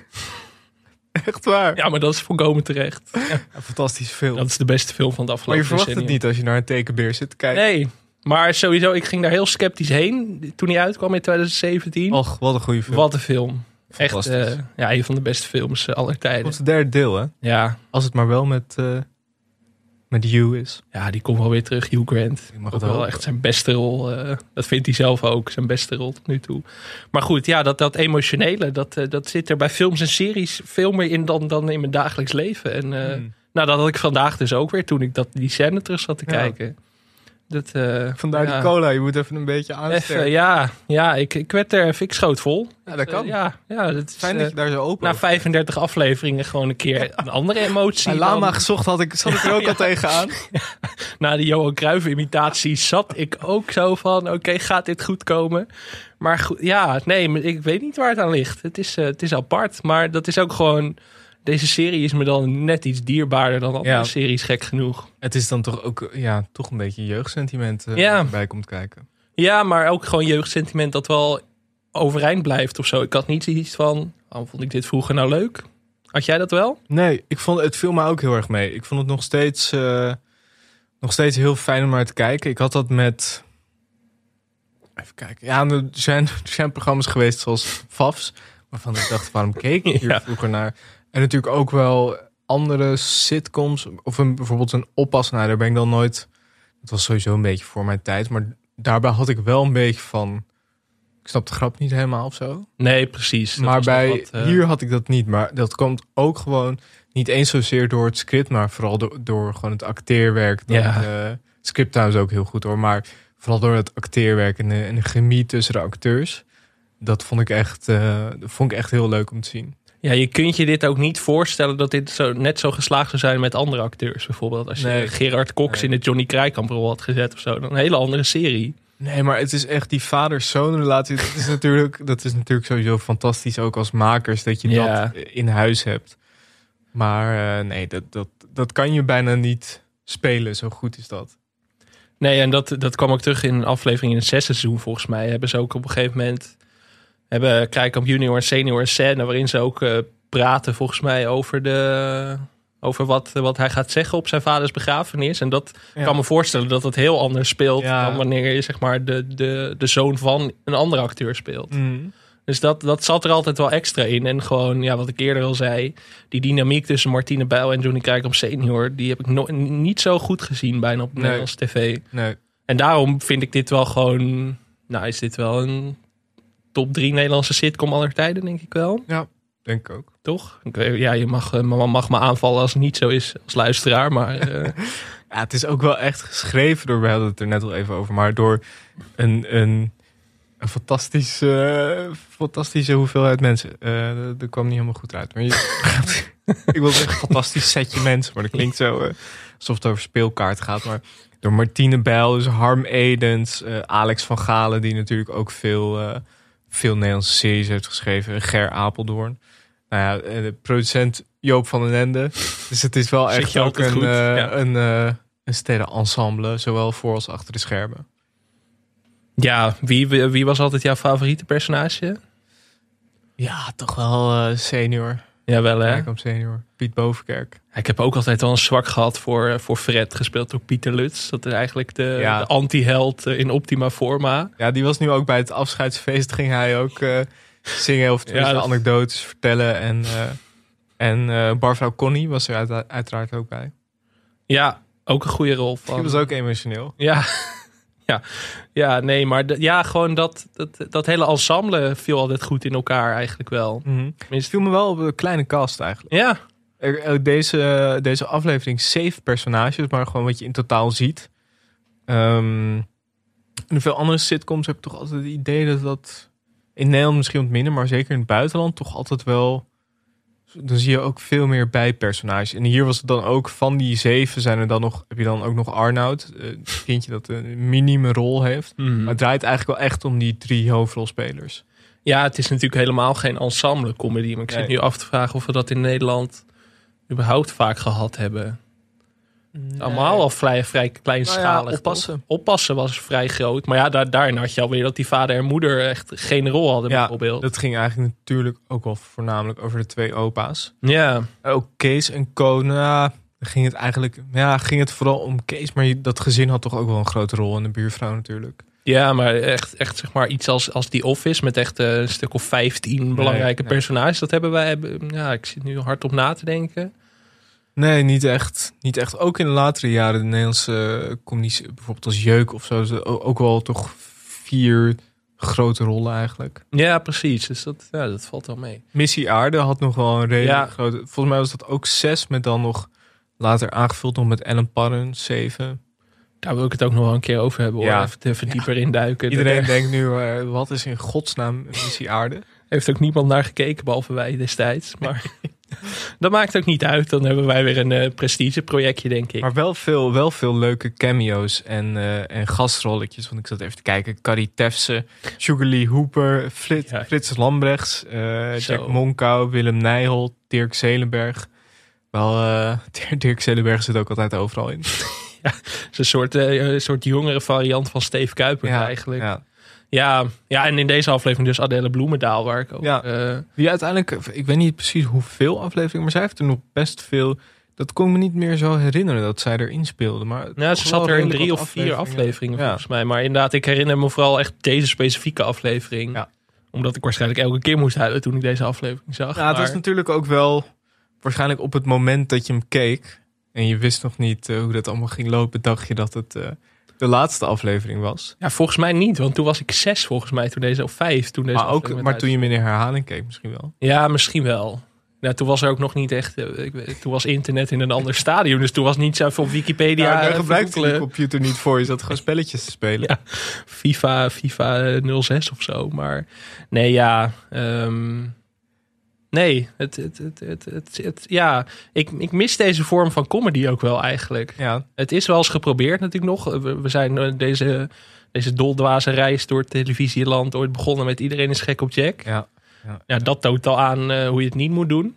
S1: Echt waar.
S2: Ja, maar dat is volkomen terecht.
S1: Een fantastische film.
S2: Dat is de beste film van het
S1: maar
S2: afgelopen
S1: je verwacht het niet als je naar een tekenbeer zit te kijken.
S2: Nee, maar sowieso, ik ging daar heel sceptisch heen toen hij uitkwam in 2017.
S1: Och, wat een goede film.
S2: Wat een film. Echt,
S1: Fantastisch.
S2: eh, ja, een van de beste films eh, aller tijden.
S1: Wat is het derde deel, hè?
S2: Ja,
S1: Als het maar wel met, eh met Hugh is.
S2: ja, die komt wel weer terug, Hugh Grant.
S1: Ik mag
S2: Ook wel echt zijn beste rol. eh, dat vindt hij zelf ook, zijn beste rol tot nu toe. Maar goed, ja, dat, dat emotionele, dat, eh, dat zit er bij films en series veel meer in dan, dan in mijn dagelijks leven. En
S1: Hmm.
S2: nou, dat had ik vandaag dus ook weer toen ik dat, die scène terug zat te
S1: Ja.
S2: kijken. Dat, eh,
S1: Vandaar
S2: ja.
S1: die cola, je moet even een beetje aansterken.
S2: Even, ja, ja ik, ik werd er, ik schoot vol.
S1: Ja, dat kan.
S2: Eh, ja, ja, dat is,
S1: Fijn
S2: eh,
S1: dat je daar zo open
S2: na
S1: over
S2: 35 afleveringen gewoon een keer een andere emotie.
S1: Bij Lama
S2: dan-
S1: gezocht had ik, zat ik er ook al tegenaan.
S2: na de Johan Cruijff imitatie zat ik ook zo van, oké, gaat dit goed komen? Maar goed, ja, nee, ik weet niet waar het aan ligt. Het is, het is apart, maar dat is ook gewoon... Deze serie is me dan net iets dierbaarder dan andere
S1: Ja.
S2: series, gek genoeg.
S1: Het is dan toch ook ja, toch een beetje jeugdsentiment eh
S2: Ja.
S1: bij komt kijken.
S2: Ja, maar ook gewoon jeugdsentiment dat wel overeind blijft of zo. Ik had niet zoiets van, oh, vond ik dit vroeger nou leuk? Had jij dat wel?
S1: Nee, ik vond het viel me ook heel erg mee. Ik vond het nog steeds, eh, nog steeds heel fijn om naar te kijken. Ik had dat met. Even kijken. Ja, er zijn, er zijn programma's geweest zoals FAFs. Waarvan ik dacht, waarom keek ik hier
S2: Ja.
S1: vroeger naar? En natuurlijk ook wel andere sitcoms. Of een, bijvoorbeeld een oppas. Nou, daar ben ik dan nooit. Het was sowieso een beetje voor mijn tijd. Maar daarbij had ik wel een beetje van. Ik snap de grap niet helemaal of zo.
S2: Nee, precies. Dat
S1: maar bij
S2: wat, eh,
S1: hier had ik dat niet. Maar dat komt ook gewoon niet eens zozeer door het script, maar vooral door, door gewoon het acteerwerk. Dan,
S2: Ja.
S1: eh, het script trouwens ook heel goed hoor. Maar vooral door het acteerwerk en de, en de chemie tussen de acteurs. Dat vond ik echt, eh, dat vond ik echt heel leuk om te zien.
S2: Ja, je kunt je dit ook niet voorstellen dat dit zo, net zo geslaagd zou zijn met andere acteurs. Bijvoorbeeld als je
S1: Nee.
S2: Gerard Cox
S1: Nee.
S2: in de Johnny Krijkamp rol had gezet of zo. Dan een hele andere serie.
S1: Nee, maar het is echt die vader-zoon relatie. Dat is, natuurlijk, dat is natuurlijk sowieso fantastisch ook als makers dat je
S2: Ja.
S1: dat in huis hebt. Maar eh, nee, dat, dat, dat kan je bijna niet spelen. Zo goed is dat.
S2: Nee, en dat, dat kwam ook terug in een aflevering in het zesde seizoen volgens mij. Hebben ze ook op een gegeven moment... Hebben Krijkamp junior en senior een scène waarin ze ook eh, praten volgens mij over, de, over wat, wat hij gaat zeggen op zijn vaders begrafenis. En dat
S1: Ja.
S2: kan me voorstellen dat het heel anders speelt
S1: Ja.
S2: dan wanneer je zeg maar de, de, de zoon van een andere acteur speelt.
S1: Mm.
S2: Dus dat, dat zat er altijd wel extra in. En gewoon, ja, wat ik eerder al zei, die dynamiek tussen Martine Bijl en Johnny Krijkamp senior, die heb ik no- niet zo goed gezien bijna op
S1: Nee.
S2: Nederlandse tv.
S1: Nee.
S2: En daarom vind ik dit wel gewoon, nou is dit wel een top drie Nederlandse sitcom aller tijden, denk ik wel.
S1: Denk ik ook.
S2: Toch? Ik weet- Ja, je mag, eh, mag, me aanvallen als het niet zo is als luisteraar, maar eh,
S1: Ja, het is ook wel echt geschreven door, we hadden het er net al even over, maar door een, een, een fantastische, fantastische hoeveelheid mensen. Eh dat, dat kwam niet helemaal goed uit. Maar je, ik wil zeggen fantastisch setje mensen, maar dat klinkt zo alsof het over speelkaart gaat. Maar door Martine Bijl, dus Harm Edens, Alex van Galen, die natuurlijk ook veel, veel Nederlandse series heeft geschreven, Ger Apeldoorn. Nou ja, eh, de producent Joop van den Ende. Dus het is wel echt ook een,
S2: goed,
S1: eh,
S2: ja.
S1: een, eh een sterrenensemble, zowel voor als achter de schermen.
S2: ja, wie, wie was altijd jouw favoriete personage?
S1: Ja, toch wel eh, senior.
S2: Jawel hè?
S1: Rijkamp senior. Piet Bovenkerk.
S2: Ik heb ook altijd wel een zwak gehad voor, eh, voor Fred, gespeeld door Pieter Lutz. Dat is eigenlijk de,
S1: Ja.
S2: de anti-held eh, in optima forma.
S1: Ja, die was nu ook bij het afscheidsfeest. Ging hij ook eh, zingen of
S2: Ja, dat-
S1: anekdotes vertellen. En, eh en barvrouw Connie was er uit- uiteraard ook bij.
S2: Ja, ook een goede rol
S1: Die
S2: van.
S1: was ook emotioneel.
S2: Ja, ja. ja nee, maar de- ja, gewoon dat, dat, dat hele ensemble viel altijd goed in elkaar eigenlijk wel.
S1: Het viel me wel op een kleine cast eigenlijk.
S2: Ja,
S1: er- Deze, deze aflevering zeven personages, maar gewoon wat je in totaal ziet. Ehm in veel andere sitcoms heb ik toch altijd het idee dat dat in Nederland misschien wat minder, maar zeker in het buitenland toch altijd wel. Dan zie je ook veel meer bijpersonages. En hier was het dan ook van die zeven zijn er dan nog, heb je dan ook nog Arnoud, eh, een kindje dat een minieme rol heeft. Maar het draait eigenlijk wel echt om die drie hoofdrolspelers.
S2: ja, het is natuurlijk helemaal geen ensemble comedy. Maar ik zit
S1: Nee.
S2: nu af te vragen of we dat in Nederland überhaupt vaak gehad hebben. Allemaal al vrij, vrij kleinschalig.
S1: Nou ja,
S2: toch?
S1: oppassen.
S2: Oppassen was vrij groot. Maar ja, daar, daarin had je alweer dat die vader en moeder echt geen rol hadden
S1: Ja,
S2: bijvoorbeeld.
S1: dat ging eigenlijk natuurlijk ook wel voornamelijk over de twee opa's.
S2: Ja,
S1: Ook Kees en. Nou, dan ging het eigenlijk, ja, ging het vooral om Kees, maar dat gezin had toch ook wel een grote rol in de buurvrouw natuurlijk.
S2: ja, maar echt, echt zeg maar iets als, als die Office met echt eh, een stuk of 15 belangrijke
S1: nee.
S2: personages. Dat hebben wij, hebben, ja, ik zit nu hard op na te denken.
S1: Nee, niet echt. Niet echt. Ook in de latere jaren, de Nederlandse comedies, bijvoorbeeld als Jeuk of zo, ook wel toch vier grote rollen eigenlijk.
S2: Ja, precies. Dus dat, ja, dat valt wel mee.
S1: Missie Aarde had nog wel een redelijk
S2: Ja.
S1: grote. Volgens mij was dat ook zes, met dan nog later aangevuld nog met Ellen Parren, zeven.
S2: Daar wil ik het ook nog wel een keer over hebben. Hoor.
S1: Ja.
S2: Even, even dieper induiken.
S1: Iedereen denkt nu, eh, wat is in godsnaam Missie Aarde?
S2: heeft ook niemand naar gekeken, behalve wij destijds. Maar dat maakt ook niet uit. Dan hebben wij weer een eh, prestigeprojectje, denk ik.
S1: Maar wel veel, wel veel leuke cameo's en, eh, en gastrolletjes. Want ik zat even te kijken. Carrie Tefse, Sugar Lee Hooper, Frit,
S2: Ja.
S1: Frits Lambrechts, eh. Jack Monkau, Willem Nijholt, Dirk Zelenberg. Wel, Dirk Zelenberg zit ook altijd overal in.
S2: Het is een soort, een soort jongere variant van Steve Kuiper eigenlijk. Ja.
S1: Ja.
S2: Ja, en in deze aflevering dus Adele Bloemendaal, waar ik ook...
S1: Ja.
S2: eh,
S1: Die uiteindelijk, ik weet niet precies hoeveel afleveringen, maar zij heeft er nog best veel. Dat kon ik me niet meer zo herinneren dat zij erin speelde. Maar
S2: ze zat er in drie of vier afleveringen
S1: Ja.
S2: volgens mij. Maar inderdaad, ik herinner me vooral echt deze specifieke aflevering.
S1: Ja.
S2: Omdat ik waarschijnlijk elke keer moest huilen toen ik deze aflevering zag.
S1: Ja, het was natuurlijk ook wel waarschijnlijk op het moment dat je hem keek en je wist nog niet eh, hoe dat allemaal ging lopen, dacht je dat het eh, de laatste aflevering was.
S2: Ja, volgens mij niet, want toen was ik zes volgens mij, toen deze, of vijf toen deze
S1: Maar, ook, maar toen je hem in herhaling keek misschien wel.
S2: Ja, misschien wel. Ja, toen was er ook nog niet echt. eh, ik weet- toen was internet in een ander stadium. Dus toen was niet zo van Wikipedia.
S1: Ja, daar
S2: even
S1: gebruikte je computer niet voor. Je zat gewoon spelletjes te spelen.
S2: Ja. FIFA, FIFA 06 of zo. Maar nee, ja. ehm, Nee, het, het, het, het, het, het- ja, ik, ik mis deze vorm van comedy ook wel eigenlijk.
S1: Ja,
S2: Het is wel eens geprobeerd natuurlijk nog. We, we zijn eh, deze, deze doldwaze reis door het televisieland ooit begonnen met iedereen is gek op Jack.
S1: ja.
S2: Ja, dat toont al aan eh, hoe je het niet moet doen.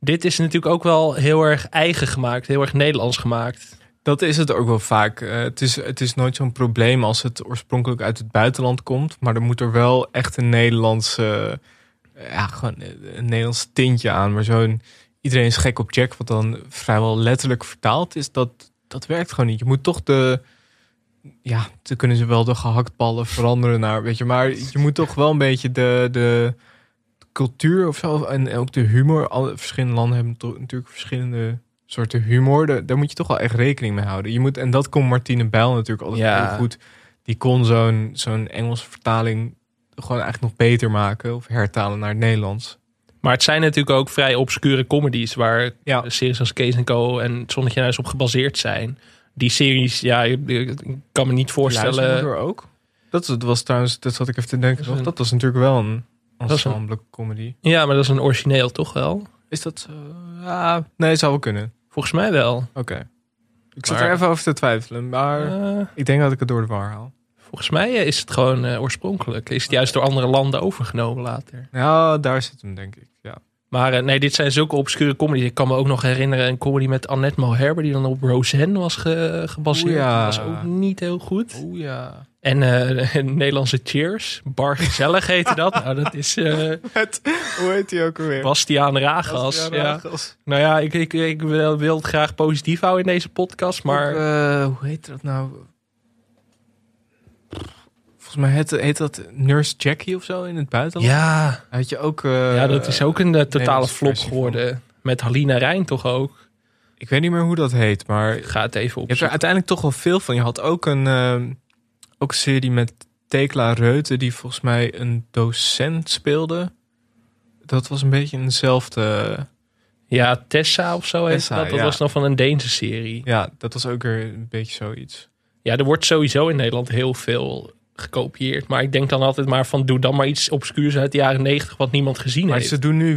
S2: Dit is natuurlijk ook wel heel erg eigen gemaakt, heel erg Nederlands gemaakt.
S1: Dat is het ook wel vaak. Eh, het, is, het is nooit zo'n probleem als het oorspronkelijk uit het buitenland komt. Maar er moet er wel echt een Nederlandse, ja, gewoon een Nederlands tintje aan. Maar zo'n iedereen is gek op Jack, wat dan vrijwel letterlijk vertaald is, dat, dat werkt gewoon niet. Je moet toch de, ja, dan kunnen ze wel de gehaktballen veranderen naar, weet je, maar je moet toch wel een beetje de, de cultuur of zo en ook de humor. Alle verschillende landen hebben toch natuurlijk verschillende soorten humor. Daar, daar moet je toch wel echt rekening mee houden. Je moet, en dat kon Martine Bijl natuurlijk altijd
S2: Ja.
S1: heel goed. Die kon zo'n zo'n Engelse vertaling gewoon eigenlijk nog beter maken of hertalen naar het Nederlands.
S2: Maar het zijn natuurlijk ook vrij obscure comedies waar
S1: Ja.
S2: series als Kees Co en het Zonnetje Huis op gebaseerd zijn. Die series, ja, ik, kan me niet voorstellen.
S1: Luistermoeder ook. Dat, dat was trouwens, dat zat ik even te denken.
S2: Dat een-
S1: was natuurlijk wel een ensemble comedy.
S2: Ja, maar dat is een origineel toch wel?
S1: Is dat? Ja, nee, zou wel kunnen.
S2: Volgens mij wel.
S1: Oké. Ik zat
S2: Maar-
S1: er even over te twijfelen, maar ik denk dat ik het door de war haal.
S2: Volgens mij eh, is het gewoon eh, oorspronkelijk. Is het juist door andere landen overgenomen later.
S1: Ja, daar zit hem denk ik. Ja.
S2: Maar eh, nee, dit zijn zulke obscure comedies. Ik kan me ook nog herinneren een comedy met Annette Malherbe... die dan op Roseanne was ge- gebaseerd.
S1: Ja.
S2: Dat was ook niet heel goed.
S1: Oeh ja.
S2: En eh, een Nederlandse Cheers. Bar Gezellig heette dat. nou, dat is
S1: Met, hoe heet die ook alweer?
S2: Bastiaan Ragas.
S1: Bastiaan
S2: ja.
S1: Ragas.
S2: Nou ja, ik, ik, ik wil, wil het graag positief houden in deze podcast. Maar
S1: Ook, hoe heet dat nou? Volgens mij heet, heet dat Nurse Jackie of zo in het buitenland.
S2: ja,
S1: Had je ook... eh,
S2: ja, dat is ook een eh, totale flop
S1: van.
S2: geworden. Met Halina Rijn toch ook.
S1: Ik weet niet meer hoe dat heet, maar
S2: Ik ga het even
S1: Je hebt er uiteindelijk toch wel veel van. Je had ook een, ehm, ook een serie met Tekla Reuten, die volgens mij een docent speelde. Dat was een beetje eenzelfde.
S2: Ja, Tessa of zo heet
S1: Tessa,
S2: dat. Dat
S1: ja.
S2: was nog van een Deense serie.
S1: Ja, dat was ook weer een beetje zoiets.
S2: Ja, er wordt sowieso in Nederland heel veel gekopieerd. Maar ik denk dan altijd maar van doe dan maar iets obscuurs uit de jaren negentig wat niemand gezien
S1: Maar
S2: heeft.
S1: ze doen nu,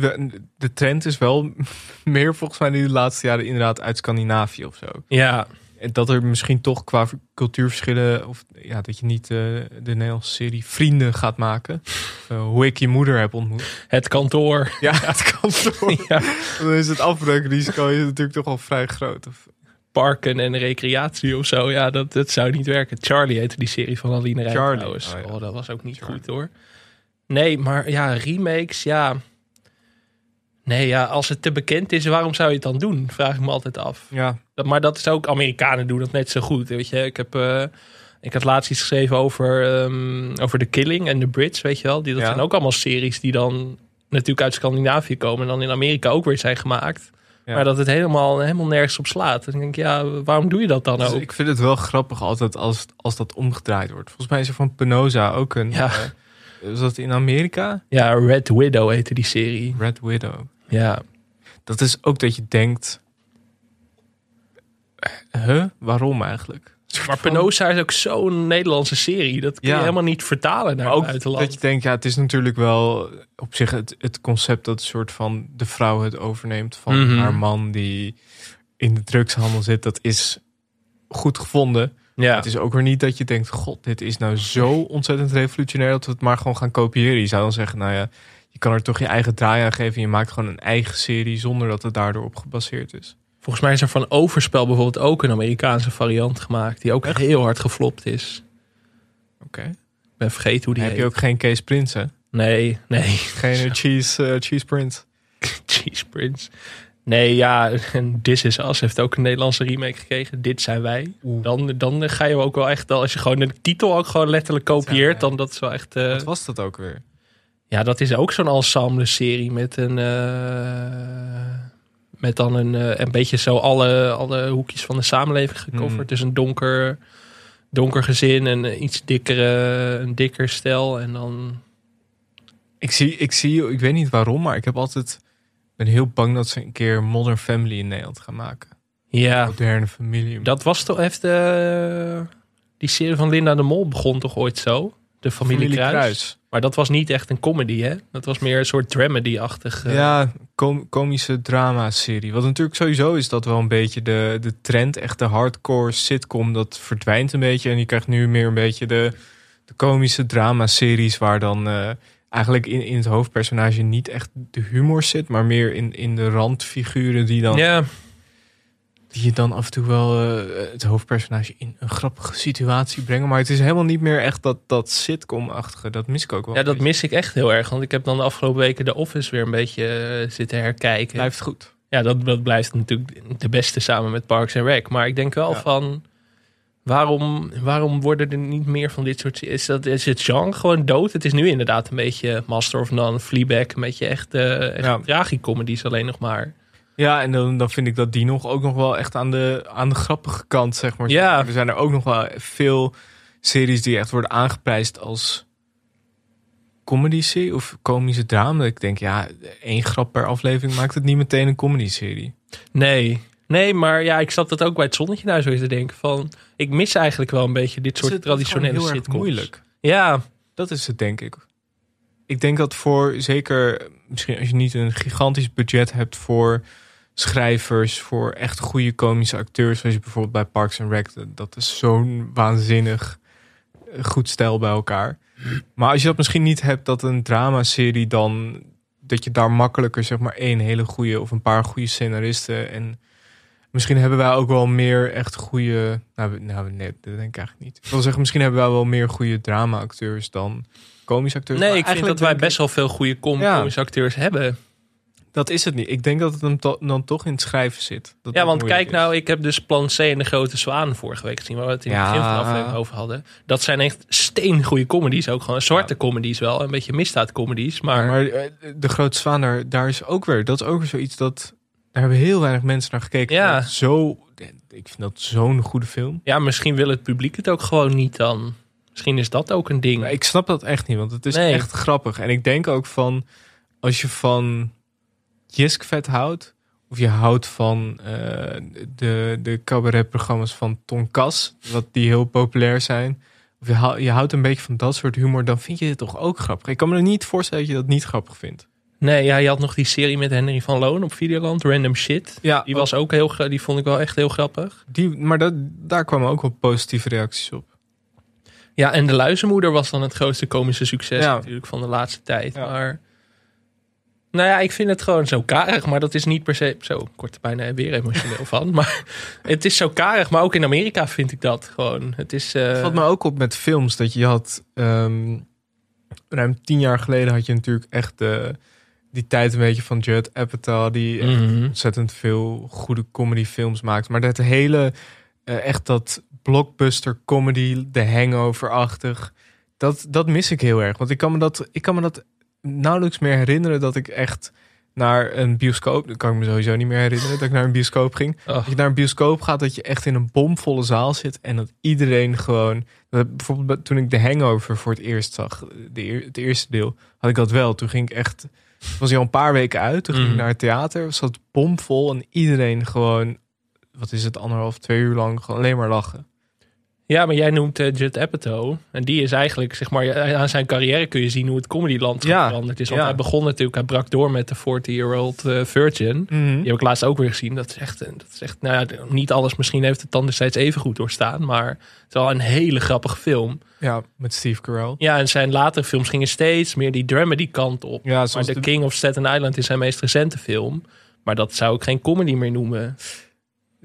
S1: de trend is wel meer volgens mij nu de laatste jaren inderdaad uit Scandinavië of zo.
S2: Ja,
S1: En Dat er misschien toch qua cultuurverschillen, of ja, dat je niet eh, de Nederlandse serie Vrienden gaat maken. Eh, hoe ik je moeder heb ontmoet.
S2: het kantoor.
S1: Ja, het kan toch.
S2: Ja,
S1: Dan is het afbreukrisico is natuurlijk toch al vrij groot. Of,
S2: parken en recreatie of zo. Ja, dat, dat zou niet werken. Charlie heette die serie van Aline Rijn
S1: Charlie,
S2: trouwens.
S1: oh ja.
S2: Oh, dat was ook niet
S1: Charlie.
S2: goed hoor. Nee, maar ja, remakes, ja. Nee, ja, als het te bekend is, waarom zou je het dan doen? Vraag ik me altijd af.
S1: ja,
S2: Dat, maar dat is ook, Amerikanen doen dat net zo goed. Weet je, ik heb, eh, ik had laatst iets geschreven over, ehm, over The Killing en The Brits, weet je wel. Die, dat
S1: Ja.
S2: zijn ook allemaal series die dan natuurlijk uit Scandinavië komen en dan in Amerika ook weer zijn gemaakt.
S1: Ja.
S2: Maar dat het helemaal, helemaal nergens op slaat. Dan denk ik, ja, waarom doe je dat dan
S1: Dus
S2: ook?
S1: ik vind het wel grappig altijd als, als dat omgedraaid wordt. Volgens mij is er van Penosa ook een...
S2: Ja.
S1: eh, was dat in Amerika?
S2: Ja, Red Widow heette die serie.
S1: Red Widow.
S2: Ja,
S1: Dat is ook dat je denkt... eh, Huh? Waarom eigenlijk?
S2: Maar Penosa is ook zo'n Nederlandse serie. Dat kun je
S1: Ja.
S2: helemaal niet vertalen naar het buitenland.
S1: dat je denkt, ja, het is natuurlijk wel op zich het, het concept dat soort van de vrouw het overneemt van
S2: Mhm.
S1: haar man die in de drugshandel zit. Dat is goed gevonden.
S2: ja.
S1: Het is ook weer niet dat je denkt, god, dit is nou zo ontzettend revolutionair dat we het maar gewoon gaan kopiëren. Je zou dan zeggen, nou ja, je kan er toch je eigen draai aan geven. Je maakt gewoon een eigen serie zonder dat het daardoor op gebaseerd is.
S2: Volgens mij is er van Overspel bijvoorbeeld ook een Amerikaanse variant gemaakt. Die ook
S1: Echt?
S2: heel hard geflopt is.
S1: Oké.
S2: Ik ben vergeten hoe die
S1: Heb
S2: heet.
S1: je ook geen Kees Prins, hè?
S2: Nee, nee.
S1: Geen eh, cheese, eh, cheese Prince.
S2: Cheese Prince. Nee, ja. En This Is Us heeft ook een Nederlandse remake gekregen. Dit zijn wij. Dan, dan ga je ook wel echt... Als je gewoon de titel ook gewoon letterlijk kopieert... dan dat is wel echt... eh,
S1: Wat was dat ook weer?
S2: Ja, dat is ook zo'n ensemble serie met een... met dan een, eh, een beetje zo alle, alle hoekjes van de samenleving gecoverd.
S1: Mhm.
S2: Dus een donker, donker gezin en een iets dikkere, een dikker stel. En dan...
S1: Ik zie, ik zie, ik weet niet waarom, maar ik heb altijd, ben heel bang dat ze een keer Modern Family in Nederland gaan maken.
S2: Ja,
S1: Moderne familie.
S2: dat was toch even... die serie van Linda de Mol begon toch ooit zo? De familie, Kruis. Maar dat was niet echt een comedy, hè? Dat was meer een soort dramedy-achtig. eh,
S1: Ja, com- komische drama-serie. Wat natuurlijk sowieso is dat wel een beetje de, de trend. Echt de hardcore sitcom, dat verdwijnt een beetje. En je krijgt nu meer een beetje de, de komische drama-series... waar dan eh, eigenlijk in, in het hoofdpersonage niet echt de humor zit... maar meer in, in de randfiguren die, dan,
S2: ja,
S1: die je dan af en toe wel eh, het hoofdpersonage... in een grappige situatie brengen. Maar het is helemaal niet meer echt dat, dat sitcom-achtige. Dat mis ik ook wel.
S2: ja, dat mis ik echt heel erg. Want ik heb dan de afgelopen weken de Office weer een beetje eh, zitten herkijken.
S1: Blijft goed.
S2: Ja, dat, dat blijft natuurlijk de beste samen met Parks and Rec. Maar ik denk wel
S1: Ja.
S2: van... Waarom, waarom worden er niet meer van dit soort... Is, dat, is het genre gewoon dood? Het is nu inderdaad een beetje Master of None, Fleabag. Een beetje echt, eh echt
S1: Ja.
S2: tragicomedies alleen nog maar.
S1: Ja, en dan, dan vind ik dat die nog ook nog wel echt aan de, aan de grappige kant, zeg maar.
S2: Ja.
S1: Er zijn er ook nog wel veel series die echt worden aangeprijsd als comedy-serie of komische drama. Ik denk, ja, één grap per aflevering maakt het niet meteen een comedy-serie.
S2: Nee. Nee, maar ja, ik zat dat ook bij het zonnetje daar zo eens te denken van... Ik mis eigenlijk wel een beetje dit soort traditionele
S1: heel erg
S2: sitcoms.
S1: moeilijk.
S2: Ja,
S1: Dat is het, denk ik. Ik denk dat voor, zeker misschien als je niet een gigantisch budget hebt voor schrijvers, voor echt goede komische acteurs, zoals je bijvoorbeeld bij Parks and Rec, dat is zo'n waanzinnig eh, goed stijl bij elkaar. Maar als je dat misschien niet hebt, dat een dramaserie dan, dat je daar makkelijker zeg maar één hele goede of een paar goede scenaristen en Misschien hebben wij ook wel meer echt goede. Nou, we- nou nee, dat denk ik eigenlijk niet. Ik wil zeggen, misschien hebben wij wel meer goede drama-acteurs dan komische acteurs.
S2: nee,
S1: Maar
S2: ik vind dat wij best wel veel goede com
S1: Ja.
S2: komische acteurs hebben.
S1: Dat is het niet. Ik denk dat het hem to- dan toch in het schrijven zit. Dat
S2: Ja, want kijk
S1: is.
S2: nou, ik heb dus Plan C en de Grote Zwaan vorige week gezien, waar we het in het
S1: Ja.
S2: begin van de aflevering over hadden. Dat zijn echt steengoede comedies, ook gewoon zwarte comedies wel, een beetje misdaadcomedies, maar,
S1: Maar eh, de Grote Zwaan, daar, daar is ook weer. Dat is ook weer zoiets dat. Daar hebben heel weinig mensen naar gekeken.
S2: Ja.
S1: Zo, ik vind dat zo'n goede film.
S2: ja, misschien wil het publiek het ook gewoon niet dan. Misschien is dat ook een ding.
S1: Maar ik snap dat echt niet, want het is
S2: Nee.
S1: echt grappig. En ik denk ook van, als je van Jiskvet houdt, of je houdt van eh, de, de cabaretprogramma's van Ton Kas, wat die heel populair zijn, of je, hou- je houdt een beetje van dat soort humor, dan vind je het toch ook grappig. Ik kan me niet voorstellen dat je dat niet grappig vindt.
S2: Nee, ja, je had nog die serie met Henry van Loon op Videoland, Random Shit.
S1: Ja,
S2: Die was ook heel, die vond ik wel echt heel grappig.
S1: die, maar dat, daar kwamen ook wel positieve reacties op.
S2: Ja, en De Luizenmoeder was dan het grootste komische succes
S1: Ja.
S2: natuurlijk van de laatste tijd.
S1: Ja.
S2: Maar, nou ja, ik vind het gewoon zo karig, maar dat is niet per se... Zo, er bijna weer emotioneel van. Maar het is zo karig, maar ook in Amerika vind ik dat gewoon. Het is... eh,
S1: Het valt me ook op met films dat je had. ehm, ruim tien jaar geleden had je natuurlijk echt de, die tijd een beetje van Judd Apatow. Die
S2: mhm.
S1: ontzettend veel goede comedyfilms maakt. Maar dat hele, eh, echt dat blockbuster comedy, de hangover-achtig. Dat, dat mis ik heel erg. Want ik kan, me dat, ik kan me dat nauwelijks meer herinneren dat ik echt naar een bioscoop... Dat kan ik me sowieso niet meer herinneren dat ik naar een bioscoop ging.
S2: Oh.
S1: Dat je naar een bioscoop gaat, dat je echt in een bomvolle zaal zit. En dat iedereen gewoon... Dat, bijvoorbeeld bij- toen ik de Hangover voor het eerst zag, de, het eerste deel, had ik dat wel. Toen ging ik echt... Was hij al een paar weken uit. Toen ging ik
S2: Mm.
S1: naar het theater. Was dat bomvol. En iedereen gewoon... Wat is het, anderhalf, twee uur lang gewoon alleen maar lachen.
S2: Ja, maar jij noemt eh, Judd Apatow. En die is eigenlijk, zeg maar, aan zijn carrière kun je zien hoe het comedyland
S1: Ja,
S2: veranderd is. Want
S1: ja.
S2: hij begon natuurlijk, hij brak door met de 40-year-old eh, Virgin. Die heb ik laatst ook weer gezien. Dat is echt, dat is echt nou ja, niet alles misschien heeft het dan destijds even goed doorstaan. Maar het is wel een hele grappige film.
S1: Ja, met Steve Carell.
S2: Ja, en zijn latere films gingen steeds meer die dramedy kant op.
S1: Ja,
S2: Maar
S1: zoals
S2: The
S1: de-
S2: King of Staten Island is zijn meest recente film. Maar dat zou ik geen comedy meer noemen.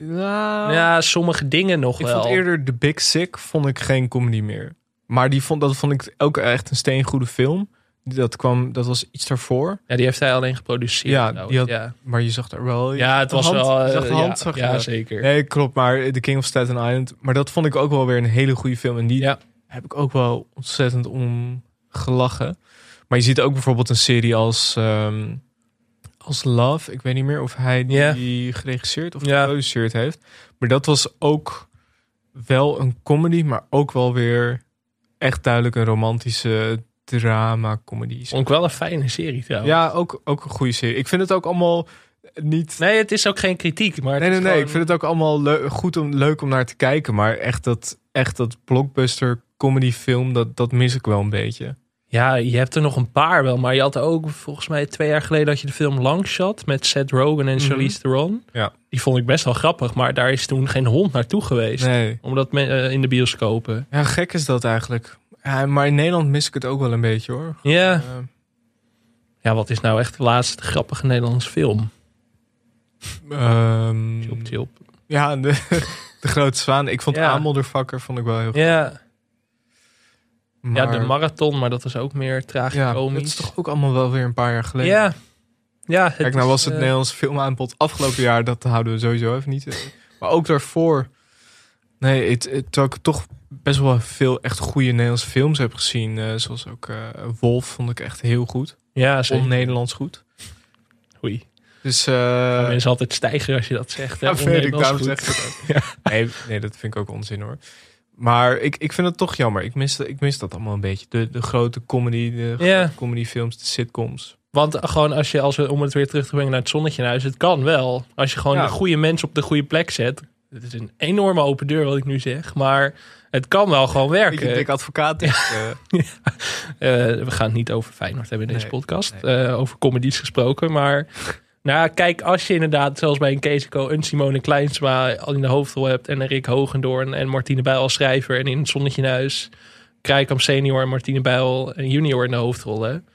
S1: Nou,
S2: Ja, sommige dingen nog
S1: ik
S2: wel.
S1: vond eerder The Big Sick vond ik geen comedy meer. Maar die vond, dat vond ik ook echt een steengoede film. Dat kwam, dat was iets daarvoor.
S2: Ja, die heeft hij alleen geproduceerd.
S1: Ja, die had-
S2: ja.
S1: Maar je zag er wel...
S2: ja, het was
S1: hand-
S2: wel...
S1: je zag
S2: eh, ja,
S1: zag
S2: zeker.
S1: Nee, klopt. Maar The King of Staten Island. Maar dat vond ik ook wel weer een hele goede film. En die
S2: Ja.
S1: heb ik ook wel ontzettend om gelachen. Maar je ziet ook bijvoorbeeld een serie als, ehm, als Love. Ik weet niet meer of hij die geregisseerd of geproduceerd heeft. Maar dat was ook wel een comedy, maar ook wel weer echt duidelijk een romantische drama-comedy.
S2: Vond ik wel een fijne serie trouwens.
S1: Ja, ook, ook een goede serie. Ik vind het ook allemaal niet
S2: Nee, het is ook geen kritiek. Maar
S1: Nee, nee, nee.
S2: gewoon-
S1: Ik vind het ook allemaal leu- goed om, leuk om naar te kijken. Maar echt dat, echt dat blockbuster comedy film, dat, dat mis ik wel een beetje.
S2: Ja, je hebt er nog een paar wel. Maar je had ook, volgens mij twee jaar geleden... had je de film Longshot met Seth Rogen en
S1: Mhm.
S2: Charlize Theron.
S1: Ja.
S2: Die vond ik best wel grappig. Maar daar is toen geen hond naartoe geweest.
S1: Nee.
S2: Omdat men, eh, in de bioscopen.
S1: Ja, gek is dat eigenlijk. Ja, maar in Nederland mis ik het ook wel een beetje hoor.
S2: Ja.
S1: Eh,
S2: Ja, wat is nou echt de laatste grappige Nederlandse film? chilp.
S1: ja, de, de Grote Zwaan. Ik vond
S2: Ja.
S1: Ameldervakker vond ik wel heel goed.
S2: Ja, ja, de marathon, maar dat was ook meer
S1: Ja,
S2: tragicomisch.
S1: dat is toch ook allemaal wel weer een paar jaar geleden.
S2: Ja. Ja, het
S1: Kijk, nou
S2: is,
S1: was het
S2: eh,
S1: Nederlands filmaanbod afgelopen jaar, dat houden we sowieso even niet. Maar ook daarvoor. Nee, het, het, terwijl ik toch best wel veel echt goede Nederlandse films heb gezien. eh, zoals ook eh, Wolf vond ik echt heel goed.
S2: Ja, zeker.
S1: On-Nederlands goed.
S2: Oei.
S1: Dus
S2: Mensen altijd stijgen als je dat zegt. hè.
S1: ja, weet ik,
S2: On-Nederlands
S1: daarom zeg ik het ook. nee, nee, dat vind ik ook onzin hoor. Maar ik, ik vind het toch jammer. Ik mis, ik mis dat allemaal een beetje. De, de grote comedy, de grote comedyfilms, de sitcoms.
S2: Want gewoon als je, als we, om het weer terug te brengen naar het zonnetje in huis, het kan wel. Als je gewoon
S1: Ja.
S2: de goede mensen op de goede plek zet. Het is een enorme open deur wat ik nu zeg, maar het kan wel gewoon werken.
S1: dik advocaat. is, eh.
S2: Eh, we gaan het niet over Feyenoord hebben in deze
S1: Nee,
S2: podcast. Eh, over comedies gesproken. Maar nou, kijk, als je inderdaad, zoals bij een Keesco, een Simone Kleinsma al in de hoofdrol hebt. En een Rick Hogendoorn en Martine Bijl als schrijver. En in het Zonnetje in Huis, Krijkamp senior en Martine Bijl en junior in de hoofdrollen.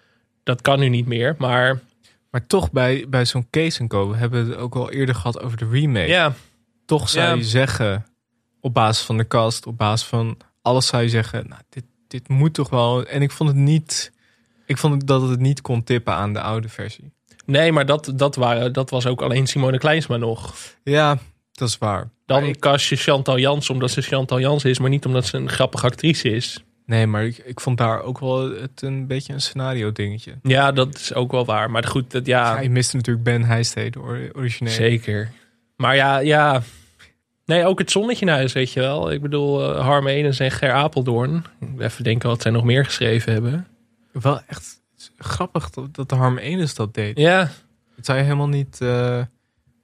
S2: Dat kan nu niet meer, maar
S1: Maar toch bij, bij zo'n Case Co. We hebben het ook al eerder gehad over de remake.
S2: ja,
S1: Toch zou
S2: Ja.
S1: je zeggen, op basis van de cast, op basis van alles zou je zeggen, nou, dit, dit moet toch wel. En ik vond het niet, ik vond dat het niet kon tippen aan de oude versie.
S2: Nee, maar dat, dat, waren, dat was ook alleen Simone Kleinsma nog.
S1: Ja, dat is waar.
S2: Dan
S1: ik-
S2: kast je Chantal Jans omdat ze Chantal Jans is, maar niet omdat ze een grappige actrice is.
S1: nee, maar ik, ik vond daar ook wel het een beetje een scenario dingetje.
S2: Ja, dat is ook wel waar. Maar goed, dat, ja,
S1: Ja, je miste natuurlijk Ben Heijstede, de or- originele.
S2: Zeker. Maar ja, ja. Nee, ook het zonnetje in huis, weet je wel. Ik bedoel, uh, Harm Edens en Ger Apeldoorn. Even denken wat zij nog meer geschreven hebben.
S1: Wel echt grappig dat, dat de Harm Enes dat deed.
S2: Ja,
S1: zou je helemaal niet. eh,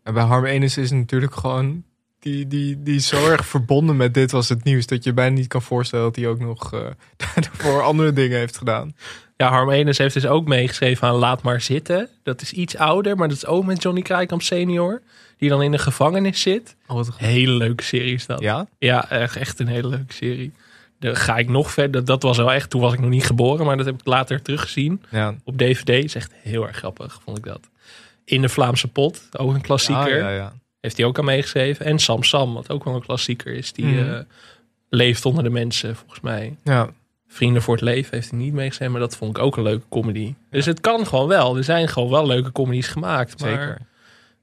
S1: en bij Harm Enes is het natuurlijk gewoon. Die, die, die is zo erg verbonden met dit was het nieuws. Dat je bijna niet kan voorstellen dat hij ook nog eh daarvoor andere dingen heeft gedaan.
S2: ja Harm Edens heeft dus ook meegeschreven aan Laat maar zitten. Dat is iets ouder, maar dat is ook met Johnny Krijkamp senior. Die dan in de gevangenis zit.
S1: Oh, wat een-
S2: Hele leuke serie is dat.
S1: ja?
S2: Ja, echt, echt een hele leuke serie. Daar ga ik nog verder. Dat was wel echt, toen was ik nog niet geboren, maar dat heb ik later teruggezien.
S1: Ja.
S2: Op DVD is echt heel erg grappig, vond ik dat. In de Vlaamse pot, ook een klassieker.
S1: Ja, ja, ja.
S2: Heeft hij ook aan meegeschreven. En Sam Sam, wat ook wel een klassieker is. Die
S1: Mhm.
S2: eh, leeft onder de mensen, volgens mij.
S1: ja.
S2: Vrienden voor het leven heeft hij niet meegeschreven. Maar dat vond ik ook een leuke comedy. Dus het kan gewoon wel. Er zijn gewoon wel leuke comedies gemaakt. Maar
S1: Zeker.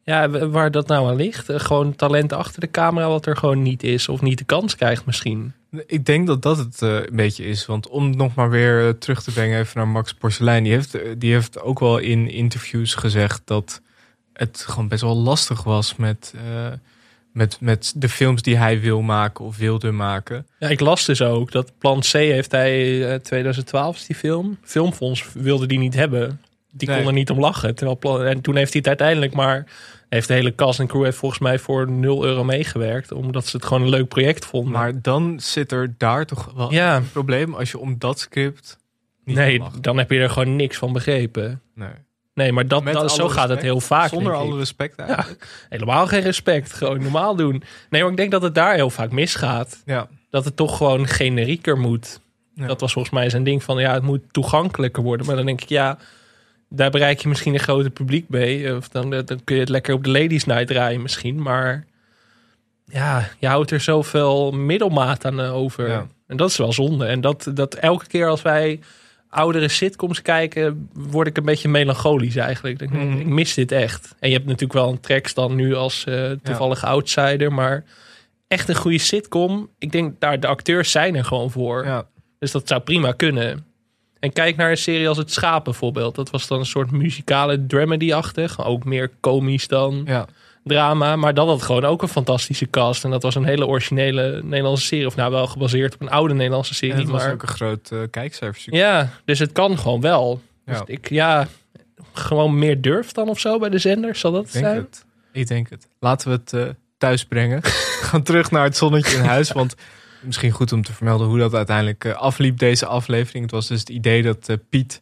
S2: ja, waar dat nou aan ligt. eh, Gewoon talent achter de camera wat er gewoon niet is. Of niet de kans krijgt misschien.
S1: Ik denk dat dat het eh, een beetje is. Want om nog maar weer eh, terug te brengen even naar Max Porcelein. Die heeft, eh, die heeft ook wel in interviews gezegd dat het gewoon best wel lastig was met, met, met de films die hij wil maken of wilde maken.
S2: Ja, ik las dus ook dat Plan C heeft hij eh, 2012 is die film. Filmfonds wilde die niet hebben. Die
S1: Nee.
S2: kon er niet om lachen. Terwijl Plan- en toen heeft hij het uiteindelijk maar... Heeft de hele cast en crew heeft volgens mij voor 0 euro meegewerkt. Omdat ze het gewoon een leuk project vonden.
S1: Maar dan zit er daar toch wel
S2: ja,
S1: een probleem als je om dat script niet
S2: nee, dan heb je er gewoon niks van begrepen.
S1: Nee.
S2: Nee, maar dat, dat, zo gaat het heel vaak.
S1: Zonder alle respect eigenlijk.
S2: Helemaal geen respect. Gewoon normaal doen. Nee, maar ik denk dat het daar heel vaak misgaat.
S1: Ja.
S2: Dat het toch gewoon generieker moet.
S1: Ja.
S2: Dat was volgens mij zijn ding van ja, het moet toegankelijker worden. Maar dan denk ik ja, daar bereik je misschien een groter publiek mee. Of dan, dan kun je het lekker op de Ladies Night draaien misschien. Maar ja, je houdt er zoveel middelmaat aan eh, over.
S1: Ja.
S2: En dat is wel zonde. En dat, dat elke keer als wij oudere sitcoms kijken, word ik een beetje melancholisch eigenlijk. Ik,
S1: Mhm.
S2: ik mis dit echt. En je hebt natuurlijk wel een tracks dan nu als eh, toevallige outsider. Maar echt een goede sitcom. Ik denk daar de acteurs zijn er gewoon voor.
S1: Ja.
S2: Dus dat zou prima kunnen. En kijk naar een serie als Het Schaap bijvoorbeeld. Dat was dan een soort muzikale dramedy-achtig. Ook meer komisch dan
S1: Ja.
S2: drama. Maar dat had gewoon ook een fantastische cast. En dat was een hele originele Nederlandse serie. Of nou wel gebaseerd op een oude Nederlandse
S1: En
S2: serie.
S1: het was
S2: maar
S1: ook een groot uh, kijkcijfer.
S2: ja, dus het kan gewoon wel.
S1: Ja.
S2: Dus ik, ja, gewoon meer durf dan of zo bij de zender. Zal dat
S1: Ik denk
S2: zijn?
S1: het. Ik denk het. Laten we het eh, thuis brengen. Gaan terug naar het zonnetje in huis. Want Misschien goed om te vermelden hoe dat uiteindelijk eh, afliep, deze aflevering. Het was dus het idee dat eh, Piet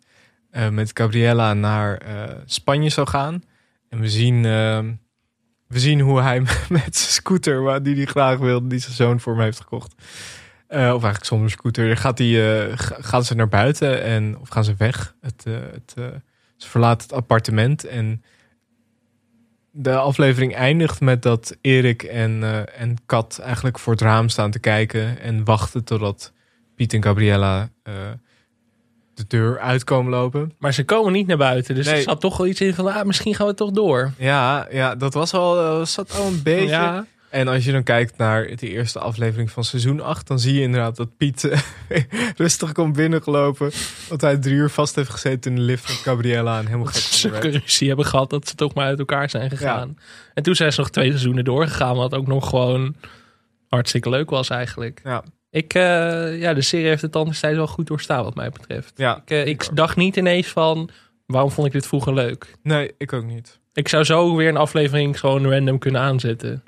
S1: eh, met Gabriella naar Spanje zou gaan. En we zien, eh, we zien hoe hij met zijn scooter, waar die hij graag wilde, die zijn zoon voor hem heeft gekocht. Of eigenlijk zonder scooter. Gaat die, ga- gaan ze naar buiten en, of gaan ze weg. Het, het, ze verlaten het appartement en de aflevering eindigt met dat Erik en, eh, en Kat eigenlijk voor het raam staan te kijken en wachten totdat Piet en Gabriella eh, de deur uitkomen lopen.
S2: Maar ze komen niet naar buiten. Dus
S1: Nee.
S2: er zat toch wel iets in van, ah, misschien gaan we toch door.
S1: Ja, ja dat was al, eh, zat al een beetje.
S2: Ja,
S1: En als je dan kijkt naar de eerste aflevering van seizoen 8, dan zie je inderdaad dat Piet eh, rustig komt binnengelopen. Dat hij drie uur vast heeft gezeten in de lift met Gabriella en helemaal gek van
S2: ruzie hebben gehad dat ze toch maar uit elkaar zijn gegaan. En toen zijn ze nog twee seizoenen doorgegaan, wat ook nog gewoon hartstikke leuk was eigenlijk.
S1: Ja,
S2: Ik, eh, ja, de serie heeft het dan destijds wel goed doorstaan wat mij betreft.
S1: ja.
S2: Ik, eh, ik dacht niet ineens van, waarom vond ik dit vroeger leuk?
S1: Nee, ik ook niet.
S2: Ik zou zo weer een aflevering gewoon random kunnen aanzetten.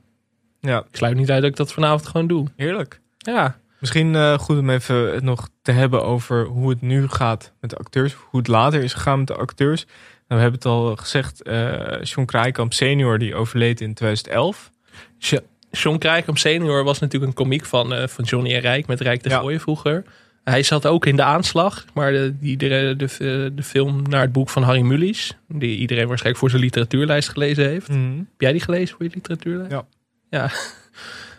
S1: Ja,
S2: Ik sluit niet uit dat ik dat vanavond gewoon doe.
S1: heerlijk.
S2: Ja,
S1: Misschien eh, goed om even het nog te hebben over hoe het nu gaat met de acteurs. Hoe het later is gegaan met de acteurs. Nou, we hebben het al gezegd. eh John Kraaikamp senior die overleed in 2011.
S2: Jo- John Krijkamp senior was natuurlijk een komiek van, eh, van Johnny en Rijk met Rijk de
S1: Ja.
S2: Gooien vroeger. Hij zat ook in de aanslag, maar de, die, de, de, de film naar het boek van Harry Mulisch, die iedereen waarschijnlijk voor zijn literatuurlijst gelezen heeft. Heb jij die gelezen voor je literatuurlijst?
S1: Ja.
S2: Ja.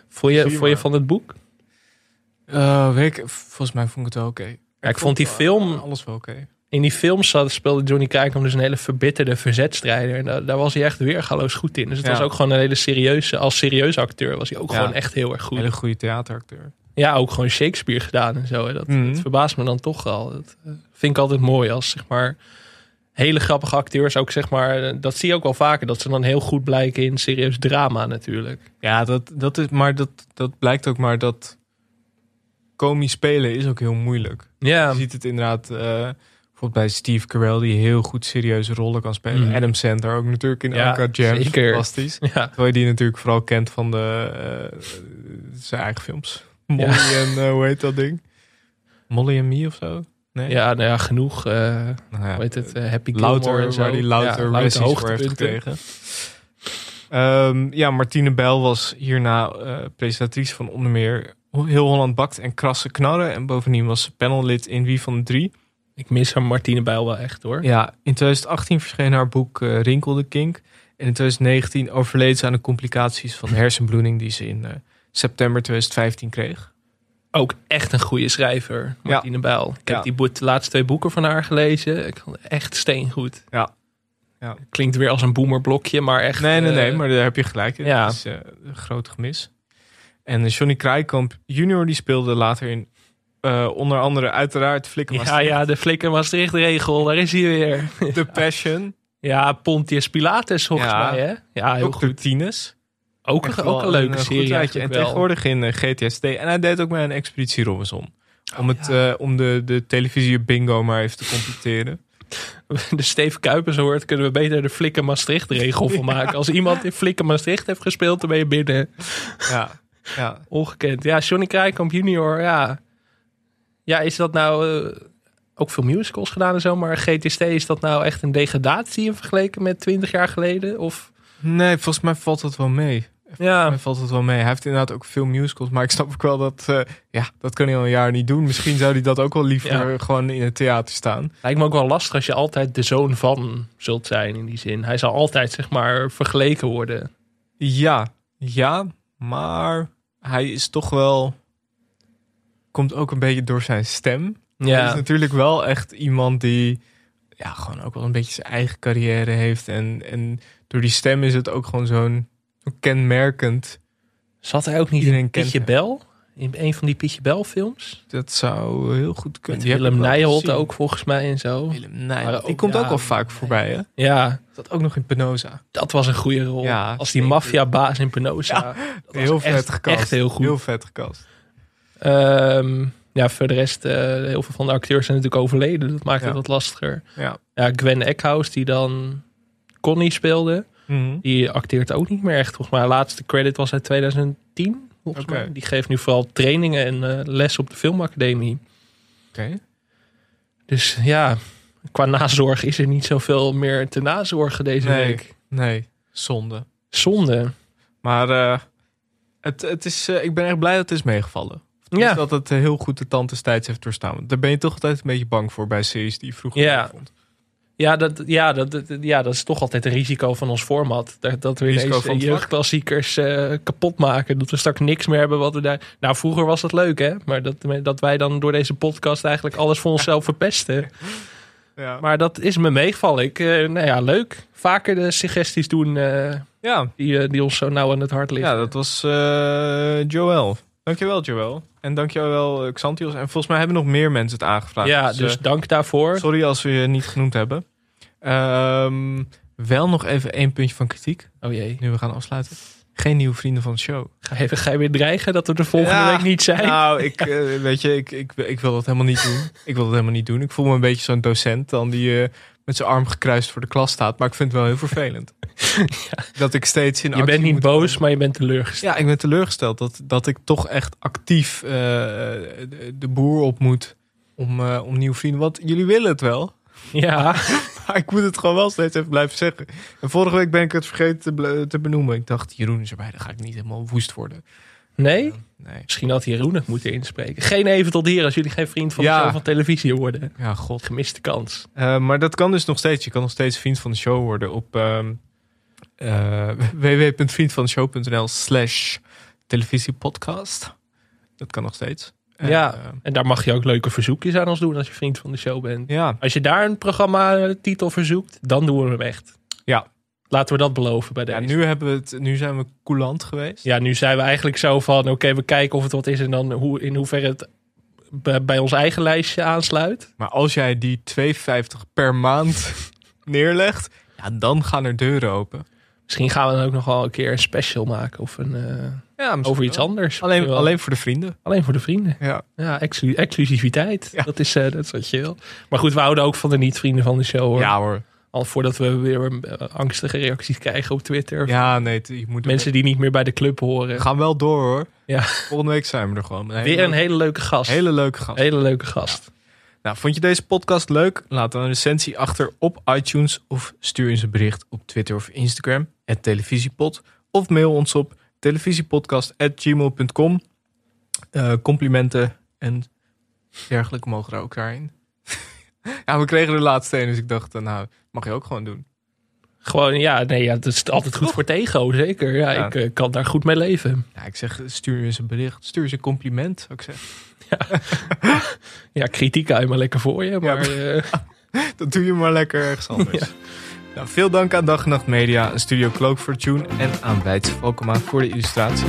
S2: Vond je, vond je van het boek?
S1: Eh, weet ik, volgens mij vond ik het wel oké.
S2: Ja, ik vond die film,
S1: Alles wel oké.
S2: in die film zat, speelde Johnny Krijkamp dus een hele verbitterde verzetstrijder. En daar, daar was hij echt weergaloos goed in. Dus het
S1: Ja.
S2: was ook gewoon een hele serieuze, als serieuze acteur was hij ook
S1: Ja.
S2: gewoon echt heel erg goed.
S1: Hele goede theateracteur.
S2: Ja, ook gewoon Shakespeare gedaan en zo. Dat,
S1: Mhm.
S2: dat verbaast me dan toch al. Dat eh, vind ik altijd mooi als zeg maar hele grappige acteurs ook zeg maar. eh, Dat zie je ook wel vaker dat ze dan heel goed blijken in serieus drama natuurlijk.
S1: Ja, dat, dat is, maar dat, dat blijkt ook maar dat komisch spelen is ook heel moeilijk.
S2: Ja,
S1: Je ziet het inderdaad eh, bijvoorbeeld bij Steve Carell die heel goed serieuze rollen kan spelen.
S2: Mhm.
S1: Adam Sandler ook natuurlijk in
S2: Ja,
S1: Anka Jam.
S2: zeker.
S1: Fantastisch.
S2: ja.
S1: Terwijl je die natuurlijk vooral kent van de, eh, zijn eigen films. Molly en hoe heet dat ding? Molly en Me of zo? Nee?
S2: ja, nou ja, genoeg. eh
S1: Nou ja,
S2: hoe heet het? eh, Happy Gilmore
S1: louter,
S2: en zo.
S1: waar die louter
S2: ja,
S1: Razzies voor heeft
S2: hoogtepunten.
S1: gekregen. Ehm, ja, Martine Bijl was hierna eh, presentatrice van onder meer Heel Holland Bakt en Krasse Knarren. En bovendien was ze panellid in Wie van de Drie.
S2: Ik mis haar Martine Bijl wel echt hoor.
S1: Ja, in 2018 verscheen haar boek eh, Rinkel de Kink. En in 2019 overleed ze aan de complicaties van hersenbloeding die ze in eh, september 2015 kreeg.
S2: Ook echt een goede schrijver, Martine Bijl. Ik heb
S1: Ja.
S2: die boek, de laatste twee boeken van haar gelezen. Ik vond het echt steengoed.
S1: Ja. Ja.
S2: Klinkt weer als een boomerblokje, maar echt...
S1: Nee, nee, nee,
S2: eh,
S1: maar daar heb je gelijk in.
S2: ja.
S1: Dat is eh, een groot gemis. En eh, Johnny Kraaikamp junior die speelde later in onder andere uiteraard Flikker
S2: Ja, ja, de Flikker Maastricht-regel, daar is hij weer.
S1: The Passion.
S2: Ja, Pontius Pilatus volgens
S1: Ja.
S2: mij, hè? Ja, heel
S1: Dr.
S2: goed. Ook,
S1: Echt
S2: een- ook een leuke
S1: goed
S2: serie.
S1: En
S2: wel.
S1: tegenwoordig in eh, GTSD. En hij deed ook mee aan Expeditie Robinson. Om,
S2: Oh,
S1: het, eh, om de, de televisie bingo maar even te completeren.
S2: De Steve Kuipers hoort, kunnen we beter de Flikker Maastricht-regel van maken. Als iemand in Flikker Maastricht heeft gespeeld, dan ben je binnen.
S1: Ja, ja.
S2: Ongekend. Ja, Johnny Krijkamp junior, ja. Ja, is dat nou... eh, ook veel musicals gedaan en zo, maar GTSD, is dat nou echt een degradatie in vergeleken met 20 jaar geleden? Of,
S1: Nee, volgens mij valt dat wel mee.
S2: Ja,
S1: mij valt het wel mee. Hij heeft inderdaad ook veel musicals. Maar ik snap ook wel dat... eh, ja, dat kan hij al een jaar niet doen. Misschien zou hij dat ook wel liever
S2: Ja.
S1: gewoon in het theater staan.
S2: lijkt me ook wel lastig als je altijd de zoon van zult zijn in die zin. Hij zal altijd, zeg maar, vergeleken worden.
S1: Ja, ja. Maar hij is toch wel... Komt ook een beetje door zijn stem. Hij is
S2: Ja,
S1: natuurlijk wel echt iemand die... Ja, gewoon ook wel een beetje zijn eigen carrière heeft. En, en door die stem is het ook gewoon zo'n kenmerkend...
S2: zat hij ook niet
S1: Iedereen
S2: in
S1: kent
S2: Pietje
S1: hem.
S2: Bel? In een van die Pietje Bel films?
S1: Dat zou heel goed kunnen.
S2: Met
S1: Die heb
S2: Willem
S1: ik wel
S2: Nijholt
S1: gezien.
S2: ook volgens mij en zo.
S1: Willem
S2: Maar
S1: Nijholt.
S2: ook-
S1: Die komt ook wel vaak voorbij, hè?
S2: Ja,
S1: Dat ook nog in Penosa.
S2: dat was een goede rol.
S1: Ja,
S2: Als die
S1: zeker.
S2: maffiabaas in Penosa. Dat was
S1: Heel vet
S2: echt,
S1: gekast.
S2: Echt heel goed.
S1: Heel vet gekast.
S2: Ehm, ja, voor de rest, eh, heel veel van de acteurs zijn natuurlijk overleden. Dat maakt
S1: Ja.
S2: het wat lastiger.
S1: Ja.
S2: Ja, Gwen Eckhouse, die dan Connie speelde,
S1: Mhm.
S2: die acteert ook niet meer echt. Volgens mij, haar laatste credit was uit 2010, volgens
S1: Oké.
S2: mij. Die geeft nu vooral trainingen en eh, les op de filmacademie.
S1: Oké.
S2: Dus ja, qua nazorg is er niet zoveel meer te nazorgen deze
S1: Nee.
S2: week.
S1: Nee, zonde.
S2: Zonde.
S1: Maar eh, het, het is, eh, ik ben echt blij dat het is meegevallen. Dus
S2: Ja.
S1: Dat het heel goed de tand des tijds heeft doorstaan. Want Daar ben je toch altijd een beetje bang voor bij series die je vroeger
S2: Ja.
S1: vond.
S2: Ja dat, ja, dat, ja, dat is toch altijd een risico van ons format. Dat, dat we
S1: Risico
S2: ineens
S1: van het
S2: de jeugdklassiekers eh, kapot maken. Dat we straks niks meer hebben wat we daar... Nou, vroeger was dat leuk, hè? Maar dat, dat wij dan door deze podcast eigenlijk alles voor onszelf verpesten.
S1: Ja.
S2: Maar dat is me meegevallen. Ik, eh, nou ja, leuk. Vaker de suggesties doen eh,
S1: ja,
S2: die, die ons zo nauw aan het hart liggen.
S1: ja, dat was Joël. Dankjewel, Joël. En dankjewel, eh, Xantios. En volgens mij hebben nog meer mensen het aangevraagd.
S2: ja,
S1: Dus,
S2: dus
S1: eh,
S2: dank daarvoor.
S1: sorry als we je niet genoemd hebben. Ehm, wel nog even één puntje van kritiek.
S2: Oh jee.
S1: Nu we gaan afsluiten. Geen nieuwe vrienden van de show.
S2: Ga je, ga je weer dreigen dat we de volgende
S1: Ja,
S2: week niet zijn?
S1: Nou, ik, eh, weet je, ik, ik, ik wil dat helemaal niet doen. Ik wil dat helemaal niet doen. Ik voel me een beetje zo'n docent dan die met zijn arm gekruist voor de klas staat. Maar ik vind het wel heel vervelend. Dat ik steeds in
S2: je bent niet boos,
S1: komen.
S2: maar je bent teleurgesteld.
S1: Ja, ik ben teleurgesteld dat, dat ik toch echt actief eh, de, boer op moet om, eh, om nieuwe vrienden. Want jullie willen het wel.
S2: Ja,
S1: Maar ik moet het gewoon wel steeds even blijven zeggen. En vorige week ben ik het vergeten te, te benoemen. Ik dacht, Jeroen is erbij, dan ga ik niet helemaal woest worden.
S2: nee?
S1: Nee.
S2: Misschien had Jeroen het moeten inspreken. Geen even tot hier als jullie geen vriend van de show van televisie worden.
S1: Ja, god.
S2: Gemiste kans.
S1: Eh, maar dat kan dus nog steeds. Je kan nog steeds vriend van de show worden op ehm eh, www.vriendvandeshow.nl slash televisiepodcast. Dat kan nog steeds. En,
S2: Ja.
S1: eh,
S2: En daar mag je ook leuke verzoekjes aan ons doen als je vriend van de show bent.
S1: ja.
S2: Als je daar een programma-titel verzoekt, dan doen we hem echt.
S1: Ja.
S2: Laten we dat beloven bij
S1: ja,
S2: deze.
S1: nu, hebben we het, nu zijn we coulant geweest.
S2: Ja, nu zijn we eigenlijk zo van, oké, we kijken of het wat is en dan hoe, in hoeverre het bij, bij ons eigen lijstje aansluit.
S1: Maar als jij die 2,50 per maand neerlegt, ja, dan gaan er deuren open.
S2: Misschien gaan we dan ook nog wel een keer een special maken of een, eh,
S1: Ja,
S2: over iets anders.
S1: Alleen,
S2: wel.
S1: alleen voor de vrienden.
S2: alleen voor de vrienden.
S1: Ja.
S2: Ja, exclu- exclusiviteit.
S1: Ja.
S2: Dat, is, eh, dat is wat je wil. Maar goed, we houden ook van de niet-vrienden van de show. Hoor.
S1: ja hoor.
S2: Al voordat we weer eh, angstige reacties krijgen op Twitter.
S1: Ja, nee, je moet
S2: Mensen die niet meer bij de club horen.
S1: We gaan wel door hoor.
S2: Ja.
S1: Volgende week zijn we er gewoon. Een
S2: Weer een hele leuke gast.
S1: hele leuke gast.
S2: hele leuke gast.
S1: Nou, vond je deze podcast leuk? Laat dan een recensie achter op iTunes of stuur eens een bericht op Twitter of Instagram, het televisiepod, of mail ons op televisiepodcast.gmail.com. Eh complimenten en dergelijke mogen er ook daarin. ja, we kregen de laatste een, dus ik dacht, eh, nou, mag je ook gewoon doen.
S2: Gewoon, ja, nee, ja, dat is altijd goed voor het ego, zeker. Ja,
S1: Ja.
S2: ik eh, kan daar goed mee leven.
S1: Ja, ik zeg, stuur eens een bericht, stuur eens een compliment, zou ik zeggen.
S2: Ja, kritiek hou je maar lekker voor je. Maar eh,
S1: Dat doe je maar lekker ergens anders. Nou, veel dank aan Dag en Nacht Media, Studio Cloak voor Tune en aan Weidse Valkema voor de illustratie.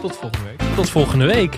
S1: Tot volgende week.
S2: tot volgende week.